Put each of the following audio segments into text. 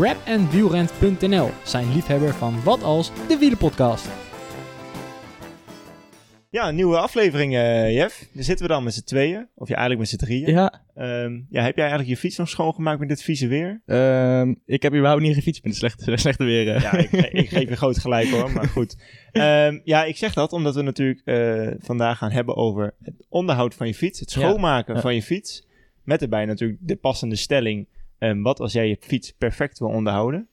rapandwielrent.nl, zijn liefhebber van Wat Als, de wielenpodcast. Ja, een nieuwe aflevering, eh Jeff. Daar zitten we dan met z'n tweeën. Of ja, eigenlijk met z'n drieën. Ja, Ehm, ja, heb jij eigenlijk je fiets nog schoongemaakt met dit vieze weer? ehm, ik heb überhaupt niet gefietst met het slechte, slechte weer. eh. Ja, ik, ik geef je groot gelijk hoor, maar goed. Ehm, ja, ik zeg dat omdat we natuurlijk eh, vandaag gaan hebben over het onderhoud van je fiets. Het schoonmaken ja. van je fiets. Met erbij natuurlijk de passende stelling. Ehm, wat als jij je fiets perfect wil onderhouden?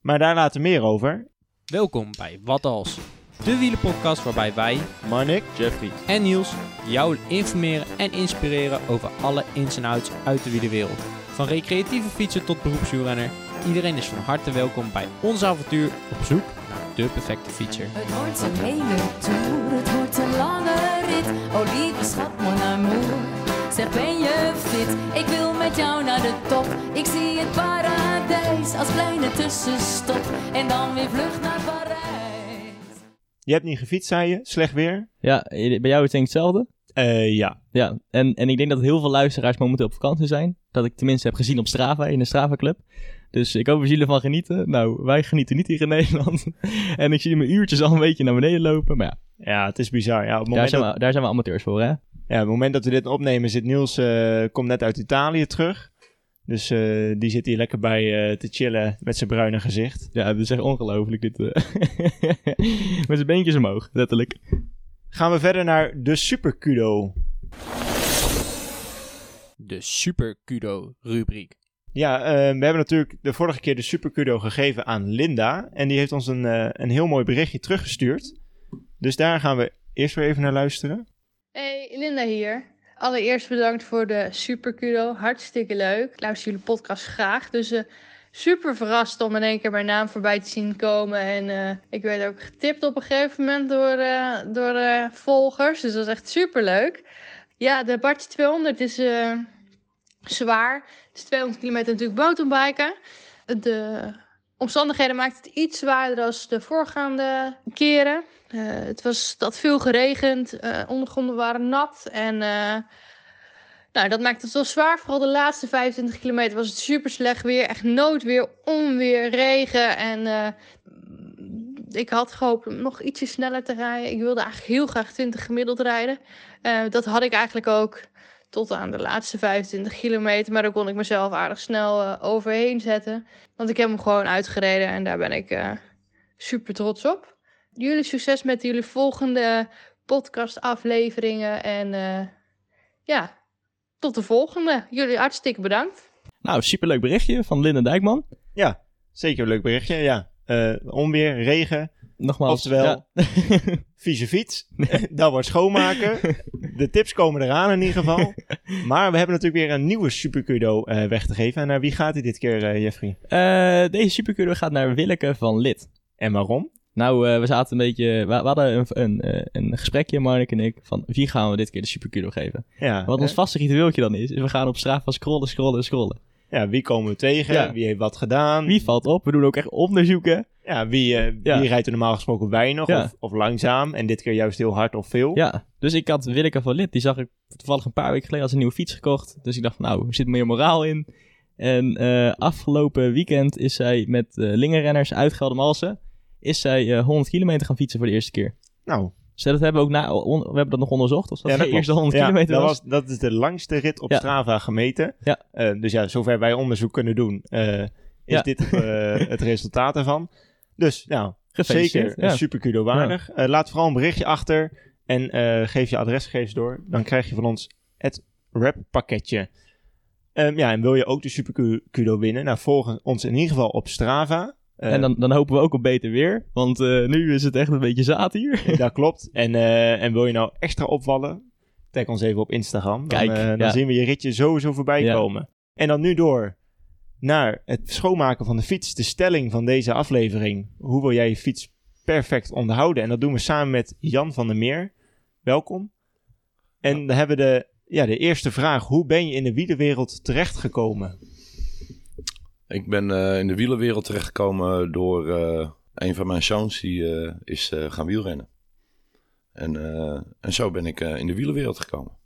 Maar daar later meer over. Welkom bij Wat Als, de wielenpodcast waarbij wij Marnik, Jeffrey. en Niels jou informeren en inspireren over alle ins en outs uit de wielerwereld. Van recreatieve fietsen tot beroepswielrenner, iedereen is van harte welkom bij ons avontuur op zoek naar de perfecte fietser. Het wordt een hele tour, het wordt een lange rit. Oh lieve schat, mon amour. Zeg ben je fit? Ik wil met jou naar de top. Ik zie het paradijs als kleine tussenstop. En dan weer vlucht naar Parijs. je hebt niet gefietst, zei je. Slecht weer. Ja, bij jou is het denk ik hetzelfde. Eh, ja. Ja, en, en ik denk dat heel veel luisteraars momenteel op vakantie zijn. Dat ik tenminste heb gezien op Strava, in de Strava Club. Dus ik hoop dat jullie ervan genieten. Nou, wij genieten niet hier in Nederland. en ik zie mijn uurtjes al een beetje naar beneden lopen. Maar ja, Ja, het is bizar. Ja, op het daar moment zijn, dat- we, daar zijn we amateurs voor, hè? Ja, op het moment dat we dit opnemen zit Niels, eh, komt net uit Italië terug. Dus eh, die zit hier lekker bij eh, te chillen met zijn bruine gezicht. Ja, het is echt ongelooflijk dit. eh. Met zijn beentjes omhoog, letterlijk. Gaan we verder naar de Super Kudo. De Super Kudo rubriek. Ja, eh, we hebben natuurlijk de vorige keer de Super Kudo gegeven aan Linda. En die heeft ons een, eh, een heel mooi berichtje teruggestuurd. Dus daar gaan we eerst weer even naar luisteren. Linda hier. Allereerst bedankt voor de super kudo. Hartstikke leuk. Ik luister jullie podcast graag. Dus eh, super verrast om in één keer mijn naam voorbij te zien komen. En eh, ik werd ook getipt op een gegeven moment door, eh, door volgers. Dus dat is echt super leuk. Ja, de Bartje 200 is zwaar. Het is 200 kilometer natuurlijk mountainbiken. De omstandigheden maakten het iets zwaarder dan de voorgaande keren. Eh, het was dat veel geregend, eh, ondergronden waren nat en eh, nou, dat maakte het wel zwaar. Vooral de laatste 25 kilometer was het super slecht weer. Echt noodweer, onweer, regen en ik had gehoopt om nog ietsje sneller te rijden. Ik wilde eigenlijk heel graag 20 gemiddeld rijden. Dat had ik eigenlijk ook tot aan de laatste 25 kilometer. Maar daar kon ik mezelf aardig snel overheen zetten. Want ik heb hem gewoon uitgereden en daar ben ik super trots op. Jullie succes met jullie volgende podcastafleveringen. En eh, ja, tot de volgende. Jullie hartstikke bedankt. Nou, superleuk berichtje van Linda Dijkman. Ja, zeker een leuk berichtje. Ja, Eh, onweer, regen, Nogmaals. Oftewel- ja. vieze fiets. dat wordt schoonmaken. De tips komen eraan in ieder geval. Maar we hebben natuurlijk weer een nieuwe Super Kudo eh, weg te geven. En naar wie gaat hij dit keer, eh, Jeffrey? Eh, deze supercurve gaat naar Willeke van Lid. En waarom? Nou, eh, we zaten een beetje... We, we hadden een, een, eh, een gesprekje, Marnik en ik, van wie gaan we dit keer de supercurve geven? Ja, Wat ons vaste ritueeltje dan is, is we gaan op Strava scrollen, scrollen, scrollen. ja, wie komen we tegen? Ja. Wie heeft wat gedaan? Wie valt op? We doen ook echt onderzoeken. Ja, wie, eh, Ja. wie rijdt er normaal gesproken weinig Ja. of, of langzaam? En dit keer juist heel hard of veel? Ja, dus ik had Willeke van Lid, die zag ik toevallig een paar weken geleden als een nieuwe fiets gekocht. Dus ik dacht, nou, er zit meer moraal in. En afgelopen weekend is zij met eh lingerrenners uit Geldermalsen, is zij eh, 100 kilometer gaan fietsen voor de eerste keer. Nou, Dus dat hebben we ook na, on- we hebben dat nog onderzocht, of dat ja, de eerste klopt. 100 Ja, kilometer dat was. Dat is de langste rit op. Strava gemeten. Ja. Eh, dus ja, zover wij onderzoek kunnen doen, eh, is dit het resultaat ervan. Dus nou, zeker super kudo waardig. Laat vooral een berichtje achter en geef je adresgegevens door. Dan krijg je van ons het rap pakketje. Ehm, ja, en wil je ook de super Ku- kudo winnen? Nou, volg ons in ieder geval op Strava. Eh, en dan, dan hopen we ook op beter weer, want eh, nu is het echt een beetje zaad hier. Dat klopt. En, eh, en wil je nou extra opvallen? Tag ons even op Instagram. Dan, Kijk, dan ja. zien we je ritje sowieso voorbij Ja. komen. En dan nu door naar het schoonmaken van de fiets. De stelling van deze aflevering. Hoe wil jij je fiets perfect onderhouden? En dat doen we samen met Jan van der Meer. Welkom. En dan hebben we de, ja, de eerste vraag. Hoe ben je in de wielerwereld terechtgekomen? Ik ben eh, in de wielerwereld terechtgekomen door eh, een van mijn zoons die eh, is eh, gaan wielrennen. En, eh, en zo ben ik eh, in de wielerwereld gekomen.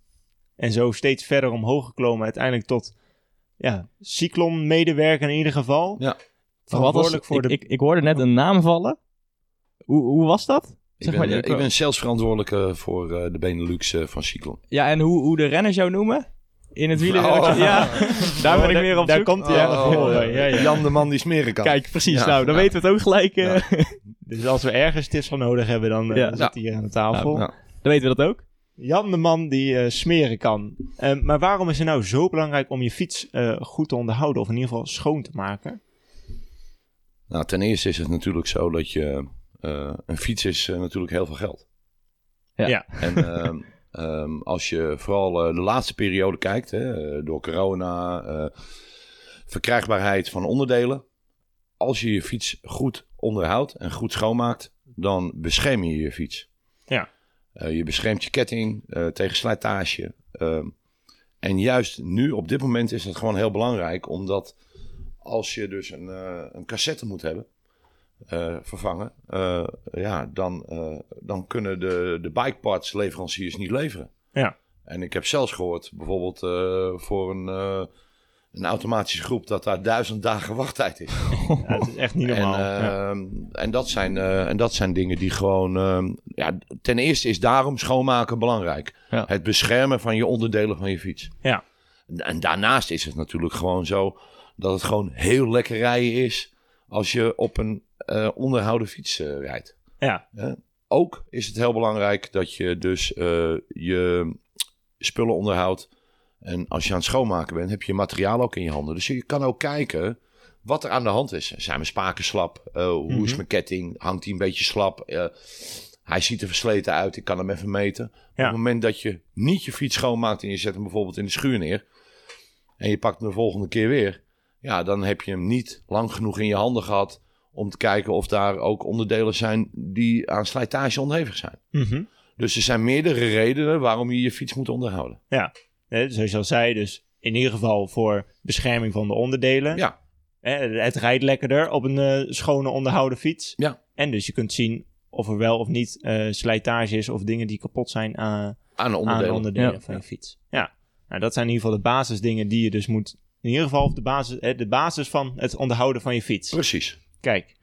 En zo steeds verder omhoog geklommen. Uiteindelijk tot ja, Cyclon medewerker in ieder geval. Ja. verantwoordelijk voor ik, de... ik, ik hoorde net een naam vallen. Hoe, hoe was dat? Ik Zeg ben, maar, ik ben zelfs verantwoordelijke voor eh, de Benelux eh, van Cyclone. Ja, en hoe, hoe de renners jou noemen? In het? Oh. Ja, daar ben ik meer op Daar zoek. komt hij Oh. Ja, ja. Jan de man die smeren kan. Kijk, precies. Ja, nou, dan ja. weten we het ook gelijk. eh, Dus als we ergens tips van nodig hebben, dan eh, Ja. zit hij hier aan de tafel. Ja. dan weten we dat ook. Jan de man die eh, smeren kan. Eh, maar waarom is het nou zo belangrijk om je fiets eh, goed te onderhouden? Of in ieder geval schoon te maken? Nou, ten eerste is het natuurlijk zo dat je... eh, een fiets is natuurlijk heel veel geld. Ja. Ja. En ehm, als je vooral eh, de laatste periode kijkt, hè, eh, door corona, eh, verkrijgbaarheid van onderdelen. Als je je fiets goed onderhoudt en goed schoonmaakt, dan bescherm je je fiets. Ja. Je beschermt je ketting tegen slijtage. ehm, en juist nu, op dit moment, is dat gewoon heel belangrijk, omdat als je dus een, een cassette moet hebben, eh, vervangen, eh, ja, dan, eh, dan kunnen de, de bikeparts leveranciers niet leveren. Ja. En ik heb zelfs gehoord, bijvoorbeeld voor een, een automatische groep, dat daar duizend dagen wachttijd is. Ja, het is echt niet normaal. En, Ja. en, dat zijn, en dat zijn dingen die gewoon. ja, ten eerste is daarom schoonmaken belangrijk. Ja. Het beschermen van je onderdelen van je fiets. Ja. En, en daarnaast is het natuurlijk gewoon zo dat het gewoon heel lekker rijden is als je op een eh, onderhouden fiets eh, rijdt. Ja. Ook is het heel belangrijk dat je dus eh, je spullen onderhoudt. En als je aan het schoonmaken bent, heb je materiaal ook in je handen. Dus je kan ook kijken wat er aan de hand is. Zijn mijn spaken slap? Hoe is Mhm. mijn ketting? Hangt hij een beetje slap? Hij ziet er versleten uit. Ik kan hem even meten. Ja. Op het moment dat je niet je fiets schoonmaakt en je zet hem bijvoorbeeld in de schuur neer. En je pakt hem de volgende keer weer. Ja, dan heb je hem niet lang genoeg in je handen gehad. Om te kijken of daar ook onderdelen zijn die aan slijtage onderhevig zijn. Mhm. Dus er zijn meerdere redenen waarom je je fiets moet onderhouden. Eh, zoals je al zei, dus in ieder geval voor bescherming van de onderdelen. Ja. Eh, het rijdt lekkerder op een eh, schone onderhouden fiets. Ja. En dus je kunt zien of er wel of niet eh, slijtage is of dingen die kapot zijn aan, Aan de aan onderdelen. de onderdelen Ja. van je fiets. Ja, nou, dat zijn in ieder geval de basisdingen die je dus moet... In ieder geval op de basis, de basis van het onderhouden van je fiets. Precies. Kijk,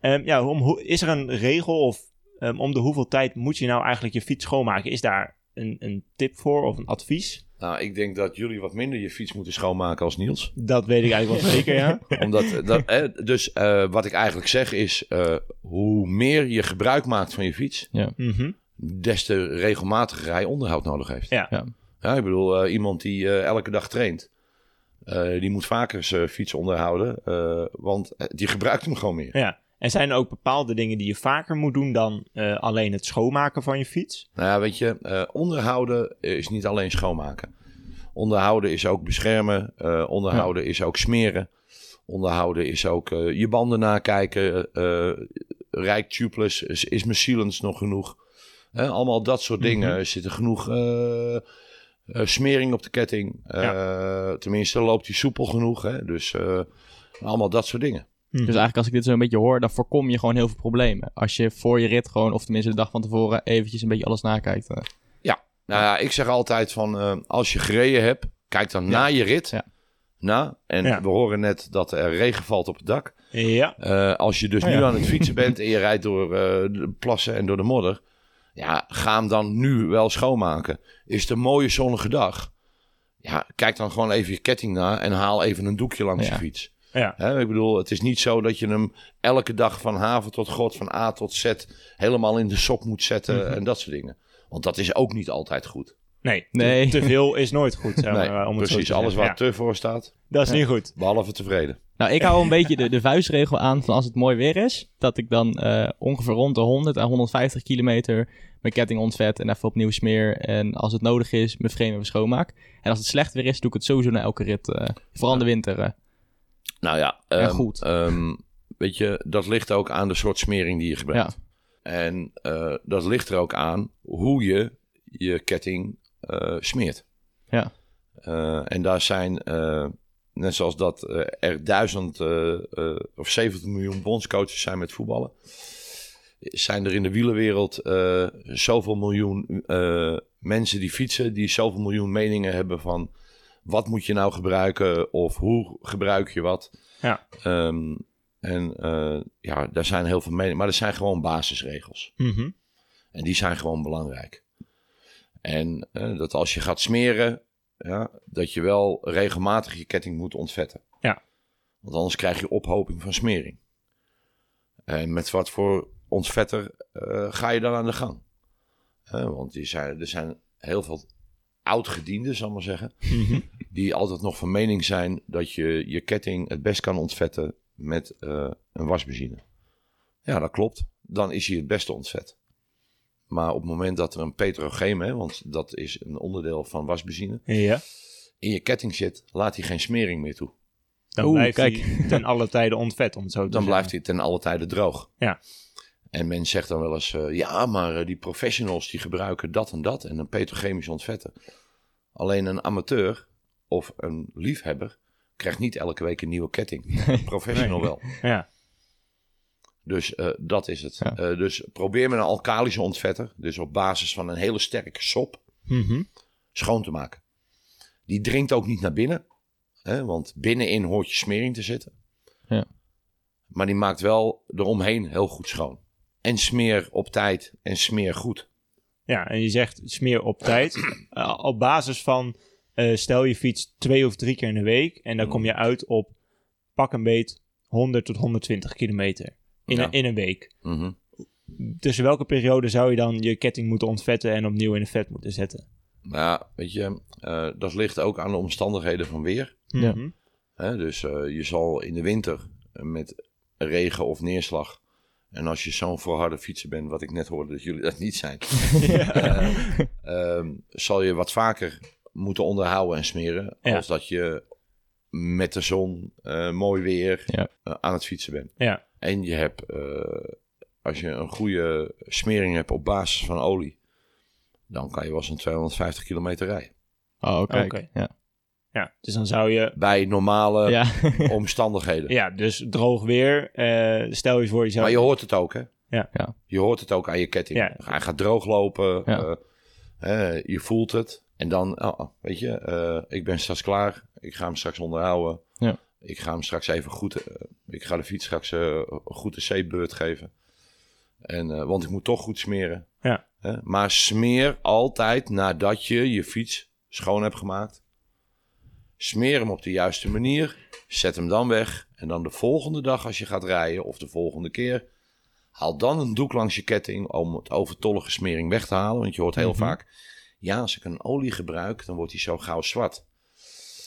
ehm, ja, om, is er een regel of ehm, om de hoeveel tijd moet je nou eigenlijk je fiets schoonmaken? Is daar een, een tip voor of een advies? Nou, ik denk dat jullie wat minder je fiets moeten schoonmaken als Niels. Dat weet ik eigenlijk wel zeker, ja. Omdat, dat, eh, dus eh, wat ik eigenlijk zeg is, eh, hoe meer je gebruik maakt van je fiets, Mhm. des te regelmatiger hij onderhoud nodig heeft. Ja. Ja. Ja, ik bedoel, eh, iemand die eh, elke dag traint, eh, die moet vaker zijn fiets onderhouden, eh, want eh, die gebruikt hem gewoon meer. ja. En zijn er ook bepaalde dingen die je vaker moet doen dan alleen het schoonmaken van je fiets? Nou ja, weet je, onderhouden is niet alleen schoonmaken. Onderhouden is ook beschermen. onderhouden is ook smeren. Onderhouden is ook je banden nakijken. rijkt tubeless? Is, is mijn sealants nog genoeg? Allemaal dat soort dingen. Mhm. Er zit er genoeg eh, eh, smering op de ketting? Eh, Tenminste, loopt hij soepel genoeg? Hè? Dus eh, allemaal dat soort dingen. Mhm. Dus eigenlijk als ik dit zo een beetje hoor, dan voorkom je gewoon heel veel problemen. Als je voor je rit gewoon, of tenminste de dag van tevoren, eventjes een beetje alles nakijkt. eh. Nou ja, ik zeg altijd van eh, als je gereden hebt, kijk dan na je rit. Ja. Na. En Ja. we horen net dat er regen valt op het dak. Ja, Eh, als je dus Oh nu ja. aan het fietsen bent en je rijdt door eh, de plassen en door de modder. Ja, ga hem dan nu wel schoonmaken. Is het een mooie zonnige dag? Ja, kijk dan gewoon even je ketting na en haal even een doekje langs Ja. je fiets. ja. Ik bedoel, het is niet zo dat je hem elke dag van haven tot god, van A tot Z, helemaal in de sok moet zetten Mhm. en dat soort dingen. Want dat is ook niet altijd goed. Nee, te- Nee. Te, veel is nooit goed, zeg Nee, maar, om het zo precies. te Alles wat te voor staat, Ja, dat is niet goed. behalve tevreden. Nou, ik hou een beetje de, de vuistregel aan van als het mooi weer is, dat ik dan eh, ongeveer rond de 100 à 150 kilometer mijn ketting ontvet en even opnieuw smeer. En als het nodig is, mijn frame even schoonmaak. En als het slecht weer is, doe ik het sowieso na elke rit. eh, vooral in de winter. eh. Nou ja, En ehm, goed. ehm, weet je, dat ligt ook aan de soort smering die je gebruikt. En eh, dat ligt er ook aan hoe je je ketting eh, smeert. Ja. Eh, en daar zijn, eh, net zoals dat eh, er duizend eh, eh, of 70 miljoen bondscoaches zijn met voetballen, zijn er in de wielerwereld eh, zoveel miljoen eh, mensen die fietsen, die zoveel miljoen meningen hebben van wat moet je nou gebruiken of hoe gebruik je wat. Ja. Ehm, En eh, ja, daar zijn heel veel meningen. Maar er zijn gewoon basisregels. Mhm. En die zijn gewoon belangrijk. En eh, dat als je gaat smeren, ja, dat je wel regelmatig je ketting moet ontvetten. Ja. Want anders krijg je ophoping van smering. En met wat voor ontvetter eh, ga je dan aan de gang? Eh, want die zijn, er zijn heel veel oud-gedienden, zal ik maar zeggen, Mhm. die altijd nog van mening zijn dat je je ketting het best kan ontvetten met een wasbenzine. Ja, dat klopt. Dan is hij het beste ontvet. Maar op het moment dat er een petrochem, hè, want dat is een onderdeel van wasbenzine, Ja. in je ketting zit, laat hij geen smering meer toe. Dan Oeh, blijft kijk. hij ten alle tijde ontvet, om het zo te Dan zeggen. blijft hij ten alle tijde droog. Ja. En men zegt dan wel eens, eh, ja, maar eh, die professionals die gebruiken dat en dat en een petrochemisch ontvetten. Alleen een amateur of een liefhebber krijgt niet elke week een nieuwe ketting. Een Professional wel. Ja. Dus eh, dat is het. Ja. Eh, dus probeer met een alkalische ontvetter, dus op basis van een hele sterke sop, Mhm. schoon te maken. Die dringt ook niet naar binnen, hè, want binnenin hoort je smering te zitten. Ja. Maar die maakt wel eromheen heel goed schoon. En smeer op tijd en smeer goed. Ja, en je zegt smeer op tijd. Eh, op basis van, stel je fiets twee of drie keer in de week. En dan kom je uit op pak een beet 100 tot 120 kilometer in, Ja. een, in een week. Mhm. Tussen welke periode zou je dan je ketting moeten ontvetten en opnieuw in de vet moeten zetten? Nou ja, weet je, eh, dat ligt ook aan de omstandigheden van weer. Ja. Mhm. Hè, dus eh, je zal in de winter met regen of neerslag. En als je zo'n volharde fietser bent, wat ik net hoorde dat jullie dat niet zijn, eh, ehm, zal je wat vaker moeten onderhouden en smeren. Ja. Als dat je met de zon, eh, mooi weer, Ja. aan het fietsen bent. Ja. En je hebt, eh, als je een goede smering hebt op basis van olie, dan kan je wel zo'n 250 kilometer rijden. Oh, oké. Ja. ja, dus dan zou je... Bij normale ja. omstandigheden. Ja, dus droog weer. eh, stel je voor je zou... Maar je hoort het ook, hè? Ja. Ja. Je hoort het ook aan je ketting. Ja. Hij gaat droog lopen. Ja. eh, je voelt het. En dan, oh, oh, weet je, eh, ik ben straks klaar. Ik ga hem straks onderhouden. Ja. Ik ga hem straks even goed... eh, ik ga de fiets straks eh, goed een zeepbeurt geven. En, eh, want ik moet toch goed smeren. Ja. Hè? Maar smeer altijd nadat je je fiets schoon hebt gemaakt. Smeer hem op de juiste manier. Zet hem dan weg. En dan de volgende dag als je gaat rijden of de volgende keer... Haal dan een doek langs je ketting om het overtollige smering weg te halen. Want je hoort heel Mhm. vaak... Ja, als ik een olie gebruik, dan wordt hij zo gauw zwart.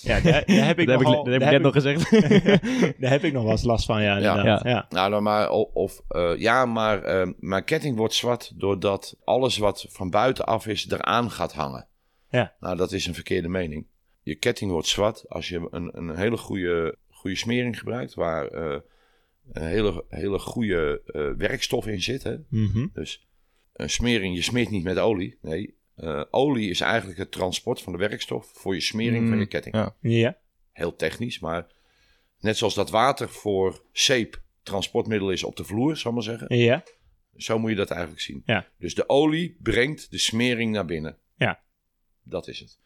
Ja, daar, daar heb ik dat heb ik, nogal- dat heb ik daar net nog gezegd. Daar heb ik nog wel eens last van, ja. inderdaad. Ja. Nou, dan maar, of eh, ja, maar eh, mijn ketting wordt zwart doordat alles wat van buitenaf is eraan gaat hangen. Ja. Nou, dat is een verkeerde mening. Je ketting wordt zwart als je een, een hele goede, goede smering gebruikt, waar eh, een hele, hele goede eh, werkstof in zit. Hè? Mhm. Dus een smering, je smeert niet met olie. Nee, eh, olie is eigenlijk het transport van de werkstof voor je smering van Mm, je ketting. ja. ja. Heel technisch, maar net zoals dat water voor zeep transportmiddel is op de vloer, zal ik maar zeggen. Ja. Zo moet je dat eigenlijk zien. Ja. Dus de olie brengt de smering naar binnen. Ja. Dat is het.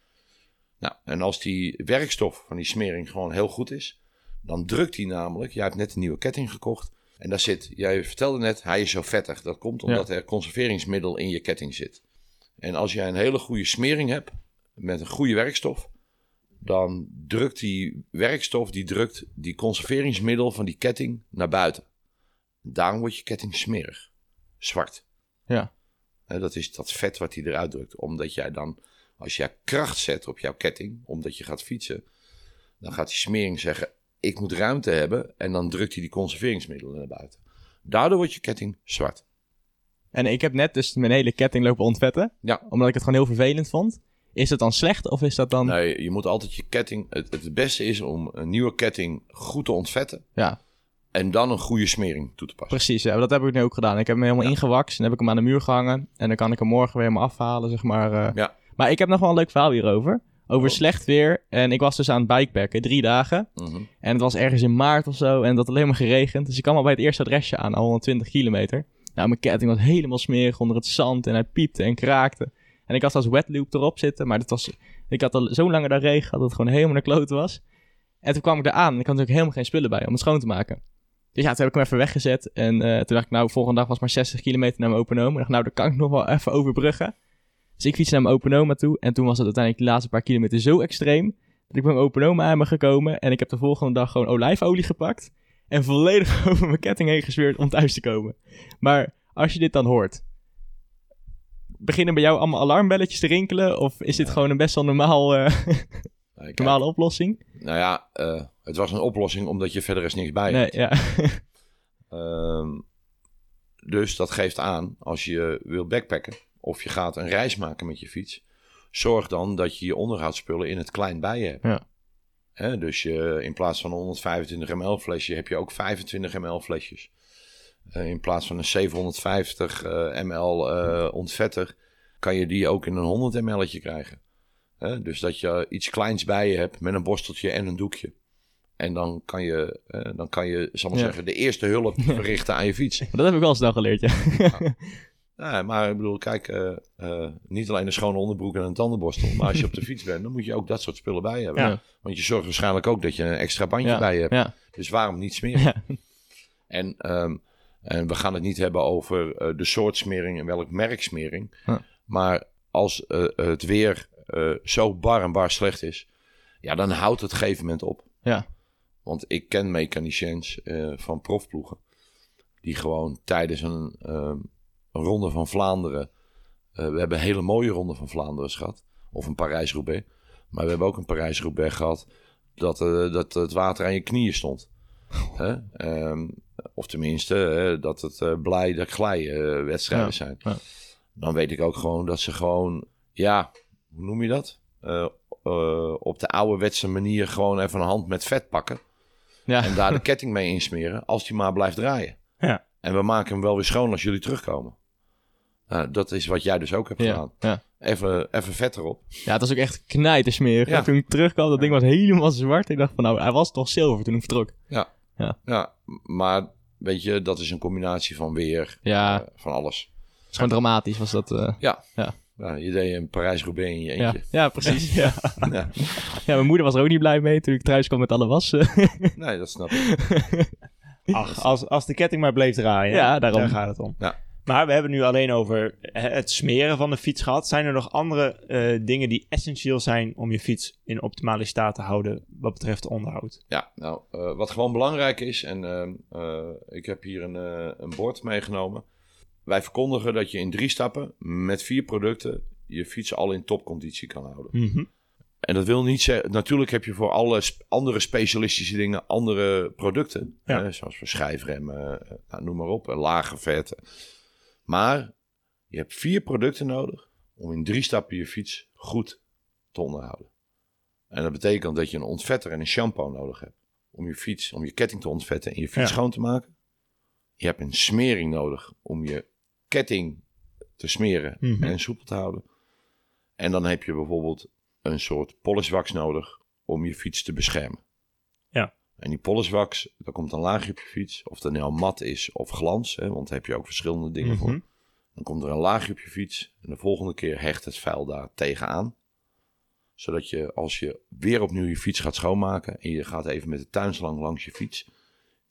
Nou, en als die werkstof van die smering gewoon heel goed is, dan drukt hij namelijk. Jij hebt net een nieuwe ketting gekocht. En daar zit, jij vertelde net, hij is zo vettig. Dat komt omdat er conserveringsmiddel in je ketting zit. En als jij een hele goede smering hebt met een goede werkstof, dan drukt die werkstof, die drukt die conserveringsmiddel van die ketting naar buiten. Daarom wordt je ketting smerig, zwart. Ja. Dat is dat vet wat hij eruit drukt. Omdat jij dan, als jij kracht zet op jouw ketting, omdat je gaat fietsen, dan gaat die smering zeggen: Ik moet ruimte hebben. En dan drukt hij die conserveringsmiddelen naar buiten. Daardoor wordt je ketting zwart. En ik heb net dus mijn hele ketting lopen ontvetten. Ja. Omdat ik het gewoon heel vervelend vond. Is dat dan slecht of is dat dan... Nee, je moet altijd je ketting. Het, het beste is om een nieuwe ketting goed te ontvetten. Ja, En dan een goede smering toe te passen. precies. Ja, dat heb ik nu ook gedaan. Ik heb hem helemaal Ja. ingewakst en heb ik hem aan de muur gehangen. En dan kan ik hem morgen weer helemaal afhalen, zeg maar. eh. Ja. Maar ik heb nog wel een leuk verhaal hierover. Over Oh. slecht weer. En ik was dus aan het bikepacken, drie dagen. Mhm. En het was ergens in maart of zo. En het had alleen maar geregend. Dus ik kwam al bij het eerste adresje aan, al 120 kilometer. Nou, mijn ketting was helemaal smerig onder het zand. En hij piepte en kraakte. En ik had als wetloop erop zitten. Maar dat was, ik had al zo langer daar regen dat het gewoon helemaal naar kloten was. En toen kwam ik eraan. En ik had natuurlijk helemaal geen spullen bij om het schoon te maken. Dus ja, toen heb ik hem even weggezet. En eh, toen dacht ik, nou, volgende dag was maar 60 kilometer naar mijn open. Ik dacht, nou, dan kan ik nog wel even overbruggen. Dus ik fiets naar mijn open oma toe. En toen was het uiteindelijk de laatste paar kilometer zo extreem... dat ik met mijn open oma aan ben gekomen. En ik heb de volgende dag gewoon olijfolie gepakt. En volledig over mijn ketting heen gezweerd om thuis te komen. Maar als je dit dan hoort... Beginnen bij jou allemaal alarmbelletjes te rinkelen? Of is dit gewoon een best wel normaal, eh, kijk, normale oplossing? Nou ja, eh, het was een oplossing omdat je verder is niks bij Nee, ja. Ehm, dus dat geeft aan, als je wil backpacken of je gaat een reis maken met je fiets, zorg dan dat je je onderhoudsspullen in het klein bij je hebt. Ja. Dus je, in plaats van een 125 ml flesje heb je ook 25 ml flesjes. Eh, in plaats van een 750 eh, ml eh, ontvetter kan je die ook in een 100 ml'tje krijgen. Dus dat je iets kleins bij je hebt met een borsteltje en een doekje. En dan kan je, dan kan je zal maar Ja. zeggen, de eerste hulp verrichten aan je fiets. Dat heb ik wel snel geleerd, ja. Ja, maar ik bedoel, kijk, eh, eh, niet alleen een schone onderbroek en een tandenborstel. Maar als je op de fiets bent, dan moet je ook dat soort spullen bij hebben. Ja. Want je zorgt waarschijnlijk ook dat je een extra bandje Ja, bij je hebt. ja. Dus waarom niet smeren? Ja. En, ehm, en we gaan het niet hebben over eh, de soort smering en welk merk smering. Ja. Maar als het weer eh, zo bar en bar slecht is, ja, dan houdt het op een gegeven moment op. Ja. Want ik ken mechaniciens eh, van profploegen die gewoon tijdens een, ehm, een ronde van Vlaanderen, eh, we hebben een hele mooie ronde van Vlaanderen gehad, of een Parijs-Roubaix, maar we hebben ook een Parijs-Roubaix gehad dat, eh, dat het water aan je knieën stond. Ehm, of tenminste, hè, dat het eh, blij dat glij eh, wedstrijden Ja, zijn. ja. Dan weet ik ook gewoon dat ze gewoon, ja, hoe noem je dat? Eh, eh, op de ouderwetse manier gewoon even een hand met vet pakken. Ja. En daar de ketting mee insmeren, als die maar blijft draaien. Ja. En we maken hem wel weer schoon als jullie terugkomen. Nou, dat is wat jij dus ook hebt Ja, gedaan. ja. Even, even vet erop. ja, het was ook echt knijten smerig. Ja. Toen ik terugkwam, dat ding was helemaal zwart. Ik dacht van, nou, hij was toch zilver toen ik vertrok. Ja, maar weet je, dat is een combinatie van weer, Ja. eh, van alles. Het is gewoon dramatisch, was dat. eh, Ja. Ja. Ja, je deed een Parijs-Roubaix in je ja. eentje. ja, precies. Ja. Ja. ja, mijn moeder was er ook niet blij mee toen ik thuis kwam met alle was. Nee, dat snap ik. Ach, als, als de ketting maar bleef draaien. Ja, daarom. Daar gaat het om. Ja. Maar we hebben nu alleen over eh, het smeren van de fiets gehad. Zijn er nog andere eh, dingen die essentieel zijn om je fiets in optimale staat te houden wat betreft onderhoud? Ja, nou, eh, wat gewoon belangrijk is, en ehm, eh, ik heb hier een, een bord meegenomen. Wij verkondigen dat je in drie stappen met vier producten je fiets al in topconditie kan houden. Mhm. En dat wil niet zeggen, natuurlijk heb je voor alle sp- andere specialistische dingen andere producten. Ja. Hè, zoals voor schijfremmen, nou, noem maar op, lage vet. Maar je hebt vier producten nodig om in drie stappen je fiets goed te onderhouden. En dat betekent dat je een ontvetter en een shampoo nodig hebt om je fiets, om je ketting te ontvetten en je fiets Ja. schoon te maken. Je hebt een smering nodig om je ketting te smeren Mhm. en soepel te houden. En dan heb je bijvoorbeeld een soort polishwax nodig om je fiets te beschermen. En die polishwax, daar komt een laagje op je fiets. Of dat nou mat is of glans, hè, want daar heb je ook verschillende dingen Mhm. voor. Dan komt er een laagje op je fiets en de volgende keer hecht het vuil daar tegenaan. Zodat je als je weer opnieuw je fiets gaat schoonmaken en je gaat even met de tuinslang langs je fiets,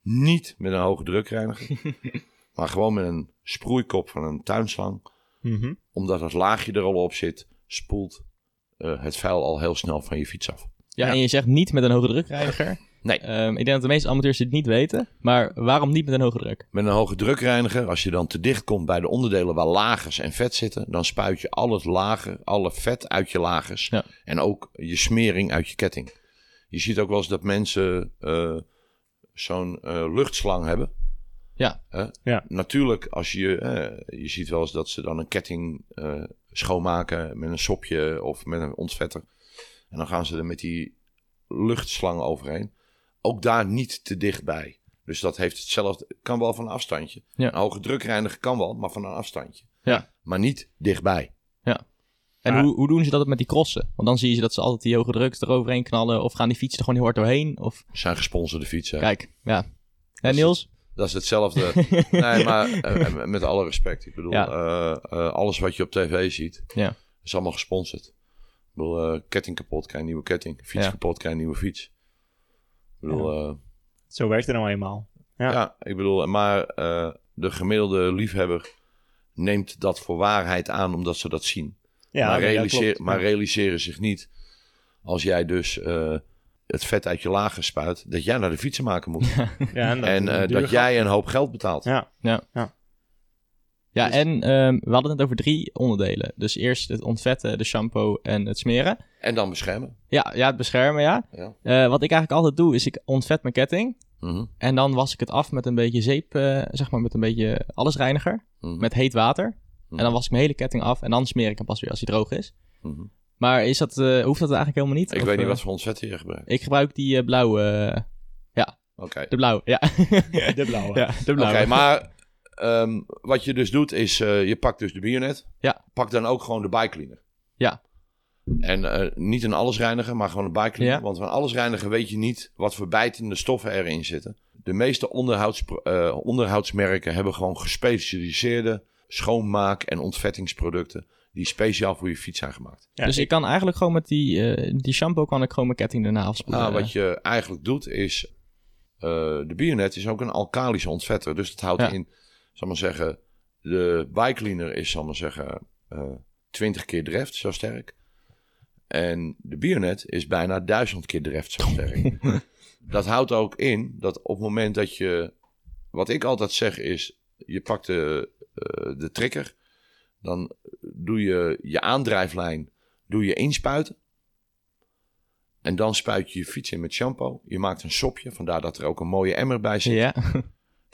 niet met een hoge drukreiniger, maar gewoon met een sproeikop van een tuinslang Mhm. omdat het laagje er al op zit, spoelt eh, het vuil al heel snel van je fiets af. Ja, Ja. en je zegt niet met een hoge drukreiniger. Nee. Ehm, ik denk dat de meeste amateurs dit niet weten. Maar waarom niet met een hoge druk? Met een hoge drukreiniger, als je dan te dicht komt bij de onderdelen waar lagers en vet zitten, dan spuit je al het lager, alle vet uit je lagers. Ja. En ook je smering uit je ketting. Je ziet ook wel eens dat mensen eh, zo'n eh, luchtslang hebben. Ja. Ja. Natuurlijk, als je, eh, je ziet wel eens dat ze dan een ketting eh, schoonmaken met een sopje of met een ontvetter. En dan gaan ze er met die luchtslang overheen. Ook daar niet te dichtbij. Dus dat heeft hetzelfde, kan wel van een afstandje. Ja. Een hoge drukreiniger kan wel, maar van een afstandje. Ja. Maar niet dichtbij. En Ja. hoe, hoe doen ze dat met die crossen? Want dan zie je dat ze altijd die hoge druk eroverheen knallen. Of gaan die fietsen er gewoon heel hard doorheen. Of zijn gesponsorde fietsen. kijk, ja. En Niels? Dat is hetzelfde. nee, maar eh, met alle respect. Ik bedoel, Ja. eh, eh, alles wat je op tv ziet, Ja. is allemaal gesponsord. Ik bedoel, eh, ketting kapot, krijg je een nieuwe ketting. Fiets Ja. kapot, krijg je een nieuwe fiets. Ik bedoel, eh, Zo werkt het nou eenmaal. Ja. Ja, ik bedoel, maar eh, de gemiddelde liefhebber neemt dat voor waarheid aan omdat ze dat zien. Ja, maar, realiseer, maar realiseren zich niet, als jij dus eh, het vet uit je lager spuit, dat jij naar de fietsenmaker moet. Ja, en dat, en eh, dat jij een hoop geld betaalt. Ja. Ja, Dus- en ehm, we hadden het over drie onderdelen. Dus eerst het ontvetten, de shampoo en het smeren. En dan beschermen. Ja, ja het beschermen, ja. Ja. Eh, wat ik eigenlijk altijd doe, is ik ontvet mijn ketting. Mhm, En dan was ik het af met een beetje zeep, eh, zeg maar met een beetje allesreiniger. mhm, Met heet water. mhm, En dan was ik mijn hele ketting af. En dan smeer ik hem pas weer als hij droog is. mhm. Maar is dat, eh, hoeft dat eigenlijk helemaal niet? Ik Of, weet niet wat voor ontvetter je gebruikt. Ik gebruik die blauwe... eh, Oké. de blauwe, ja. De blauwe. ja, de blauwe. Oké, maar ehm, wat je dus doet is, eh, je pakt dus de bionet. Ja. Pak dan ook gewoon de bike cleaner. Ja. En eh, niet een allesreiniger, maar gewoon een bike cleaner. Ja. Want van allesreiniger weet je niet wat voor bijtende stoffen erin zitten. De meeste onderhouds, eh, onderhoudsmerken hebben gewoon gespecialiseerde schoonmaak- en ontvettingsproducten. Die speciaal voor je fiets zijn gemaakt. Ja, dus ik kan eigenlijk gewoon met die, eh, die shampoo kan ik gewoon mijn ketting daarna afspoelen. Nou, wat je eigenlijk doet is... eh, de Bionet is ook een alkalische ontvetter. Dus dat houdt Ja. in, zal maar zeggen... De bike cleaner is, zal maar zeggen... eh 20 keer dreft, zo sterk. En de Bionet is bijna 1000 keer dreft, zo sterk. dat houdt ook in dat op het moment dat je... Wat ik altijd zeg is... Je pakt de, eh, de trigger... Dan doe je je aandrijflijn doe je inspuiten. En dan spuit je je fiets in met shampoo. Je maakt een sopje, vandaar dat er ook een mooie emmer bij zit. Ja,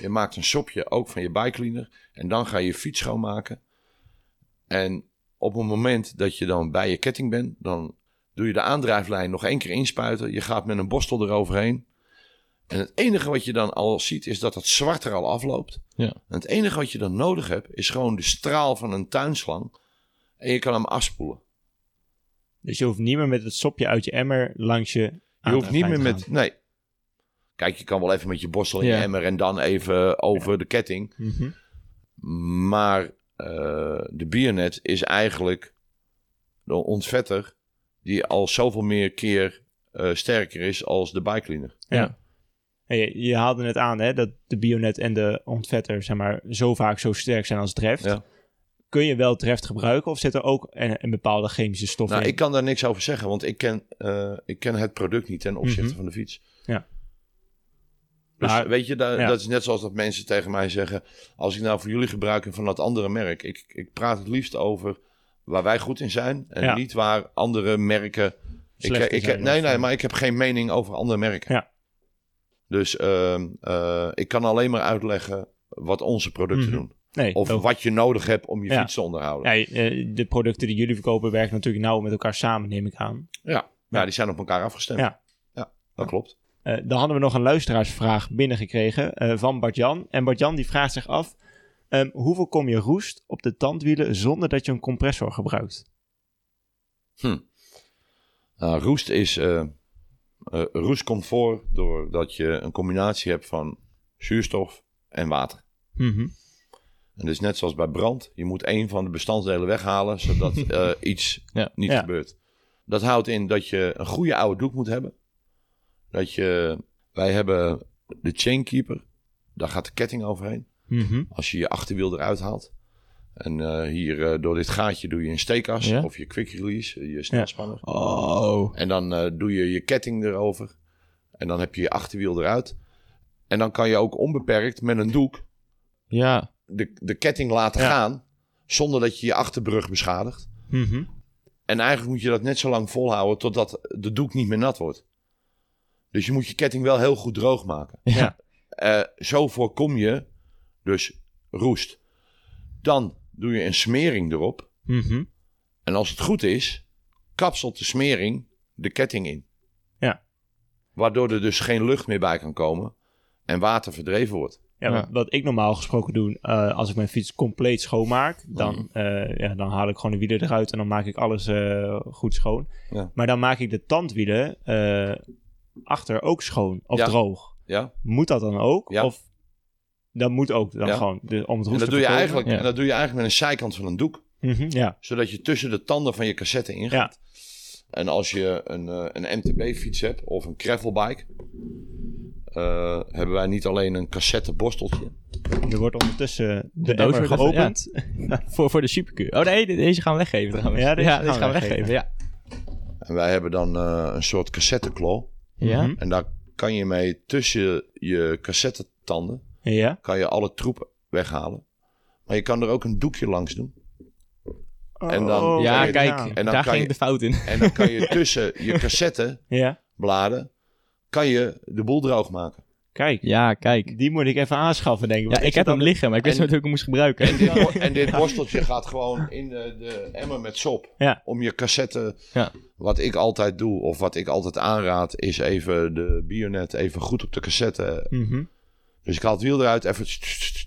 Je maakt een sopje ook van je bike cleaner. En dan ga je je fiets schoonmaken. En op het moment dat je dan bij je ketting bent, dan doe je de aandrijflijn nog één keer inspuiten. Je gaat met een borstel eroverheen. En het enige wat je dan al ziet, is dat het zwart er al afloopt. Ja. En het enige wat je dan nodig hebt, is gewoon de straal van een tuinslang. En je kan hem afspoelen. Dus je hoeft niet meer met het sopje uit je emmer langs je Je hoeft niet meer met. Nee. Kijk, je kan wel even met je borstel in je emmer en dan even over de ketting. Mhm. Maar eh, de biernet is eigenlijk de ontvetter die al zoveel meer keer eh, sterker is als de bike cleaner. Ja. En je, je haalde net aan hè, dat de Bionet en de ontvetter zeg maar, zo vaak zo sterk zijn als Dreft. Ja. Kun je wel Dreft gebruiken of zit er ook een, een bepaalde chemische stof Nou, in? ik kan daar niks over zeggen, want ik ken, eh, ik ken het product niet ten opzichte Mhm. van de fiets. Ja. Dus weet je, da- ja. dat is net zoals dat mensen tegen mij zeggen... als ik nou voor jullie gebruik van dat andere merk... Ik, ik praat het liefst over waar wij goed in zijn... en Ja. niet waar andere merken... Ik, ik, zijn nee, nee, maar ik heb geen mening over andere merken. Ja. Dus ehm, eh, ik kan alleen maar uitleggen wat onze producten Mhm. doen. nee, Of ook- wat je nodig hebt om je Ja. fiets te onderhouden. ja, eh, de producten die jullie verkopen werken natuurlijk nauw met elkaar samen, neem ik aan. Ja, ja, die zijn op elkaar afgestemd. Ja. ja dat klopt. Eh, dan hadden we nog een luisteraarsvraag binnengekregen eh, van Bart-Jan. En Bart-Jan die vraagt zich af, ehm, hoeveel kom je roest op de tandwielen zonder dat je een compressor gebruikt? Nou, roest is. eh, roest komt voor doordat je een combinatie hebt van zuurstof en water. Mhm. En dat is net zoals bij brand. Je moet één van de bestanddelen weghalen, zodat iets Ja. niet Ja. gebeurt. Dat houdt in dat je een goede oude doek moet hebben. Dat je, wij hebben de chainkeeper. Daar gaat de ketting overheen. Mhm. Als je je achterwiel eruit haalt. En eh, hier eh, door dit gaatje doe je een steekas Ja. of je quick release, je snelspanner. Oh. En dan eh, doe je je ketting erover. En dan heb je je achterwiel eruit. En dan kan je ook onbeperkt met een doek Ja. de, de ketting laten Ja. gaan. Zonder dat je je achterbrug beschadigt. Mhm. En eigenlijk moet je dat net zo lang volhouden totdat de doek niet meer nat wordt. Dus je moet je ketting wel heel goed droog maken. Ja. Eh, zo voorkom je dus roest. Dan doe je een smering erop. Mhm. En als het goed is, kapselt de smering de ketting in. Ja. Waardoor er dus geen lucht meer bij kan komen en water verdreven wordt. Ja, Ja. Wat, wat ik normaal gesproken doe, eh, als ik mijn fiets compleet schoonmaak, dan, eh, ja, dan haal ik gewoon de wielen eruit en dan maak ik alles eh, goed schoon. Ja. Maar dan maak ik de tandwielen eh, achter ook schoon of Ja. droog. Ja? Moet dat dan ook? Ja. Of dat moet ook dan Ja. gewoon de, om het En dat, te doe je eigenlijk, Ja. en dat doe je eigenlijk met een zijkant van een doek. Mhm, ja. Zodat je tussen de tanden van je cassette ingaat. En als je een, eh, een MTB-fiets hebt of een gravelbike, eh, hebben wij niet alleen een cassette borsteltje. Er wordt ondertussen de, De doos even- geopend. voor, voor de supercuur. Oh nee, de- deze gaan we weggeven trouwens. Ja, deze gaan we gaan we weggeven. weggeven. Ja. En wij hebben dan eh, een soort cassetteklol. Ja. Mhm. En daar kan je mee tussen je cassettetanden Ja. kan je alle troep weghalen. Maar je kan er ook een doekje langs doen. En dan- Oh, ja, je- kijk, en dan daar kan ging je- de fout in. En dan kan je tussen je cassettebladen Ja. kan je de boel droog maken. Kijk, Ja, kijk. die moet ik even aanschaffen, denk ik. Ja, ik heb hem liggen, maar ik wist niet hoe ik hem moest gebruiken. En dit, bo- en dit borsteltje gaat gewoon in de, de emmer met sop. Ja. Om je cassette... Ja. Wat ik altijd doe, of wat ik altijd aanraad... is even de bionet even goed op de cassette. Mhm. Dus ik haal het wiel eruit, even...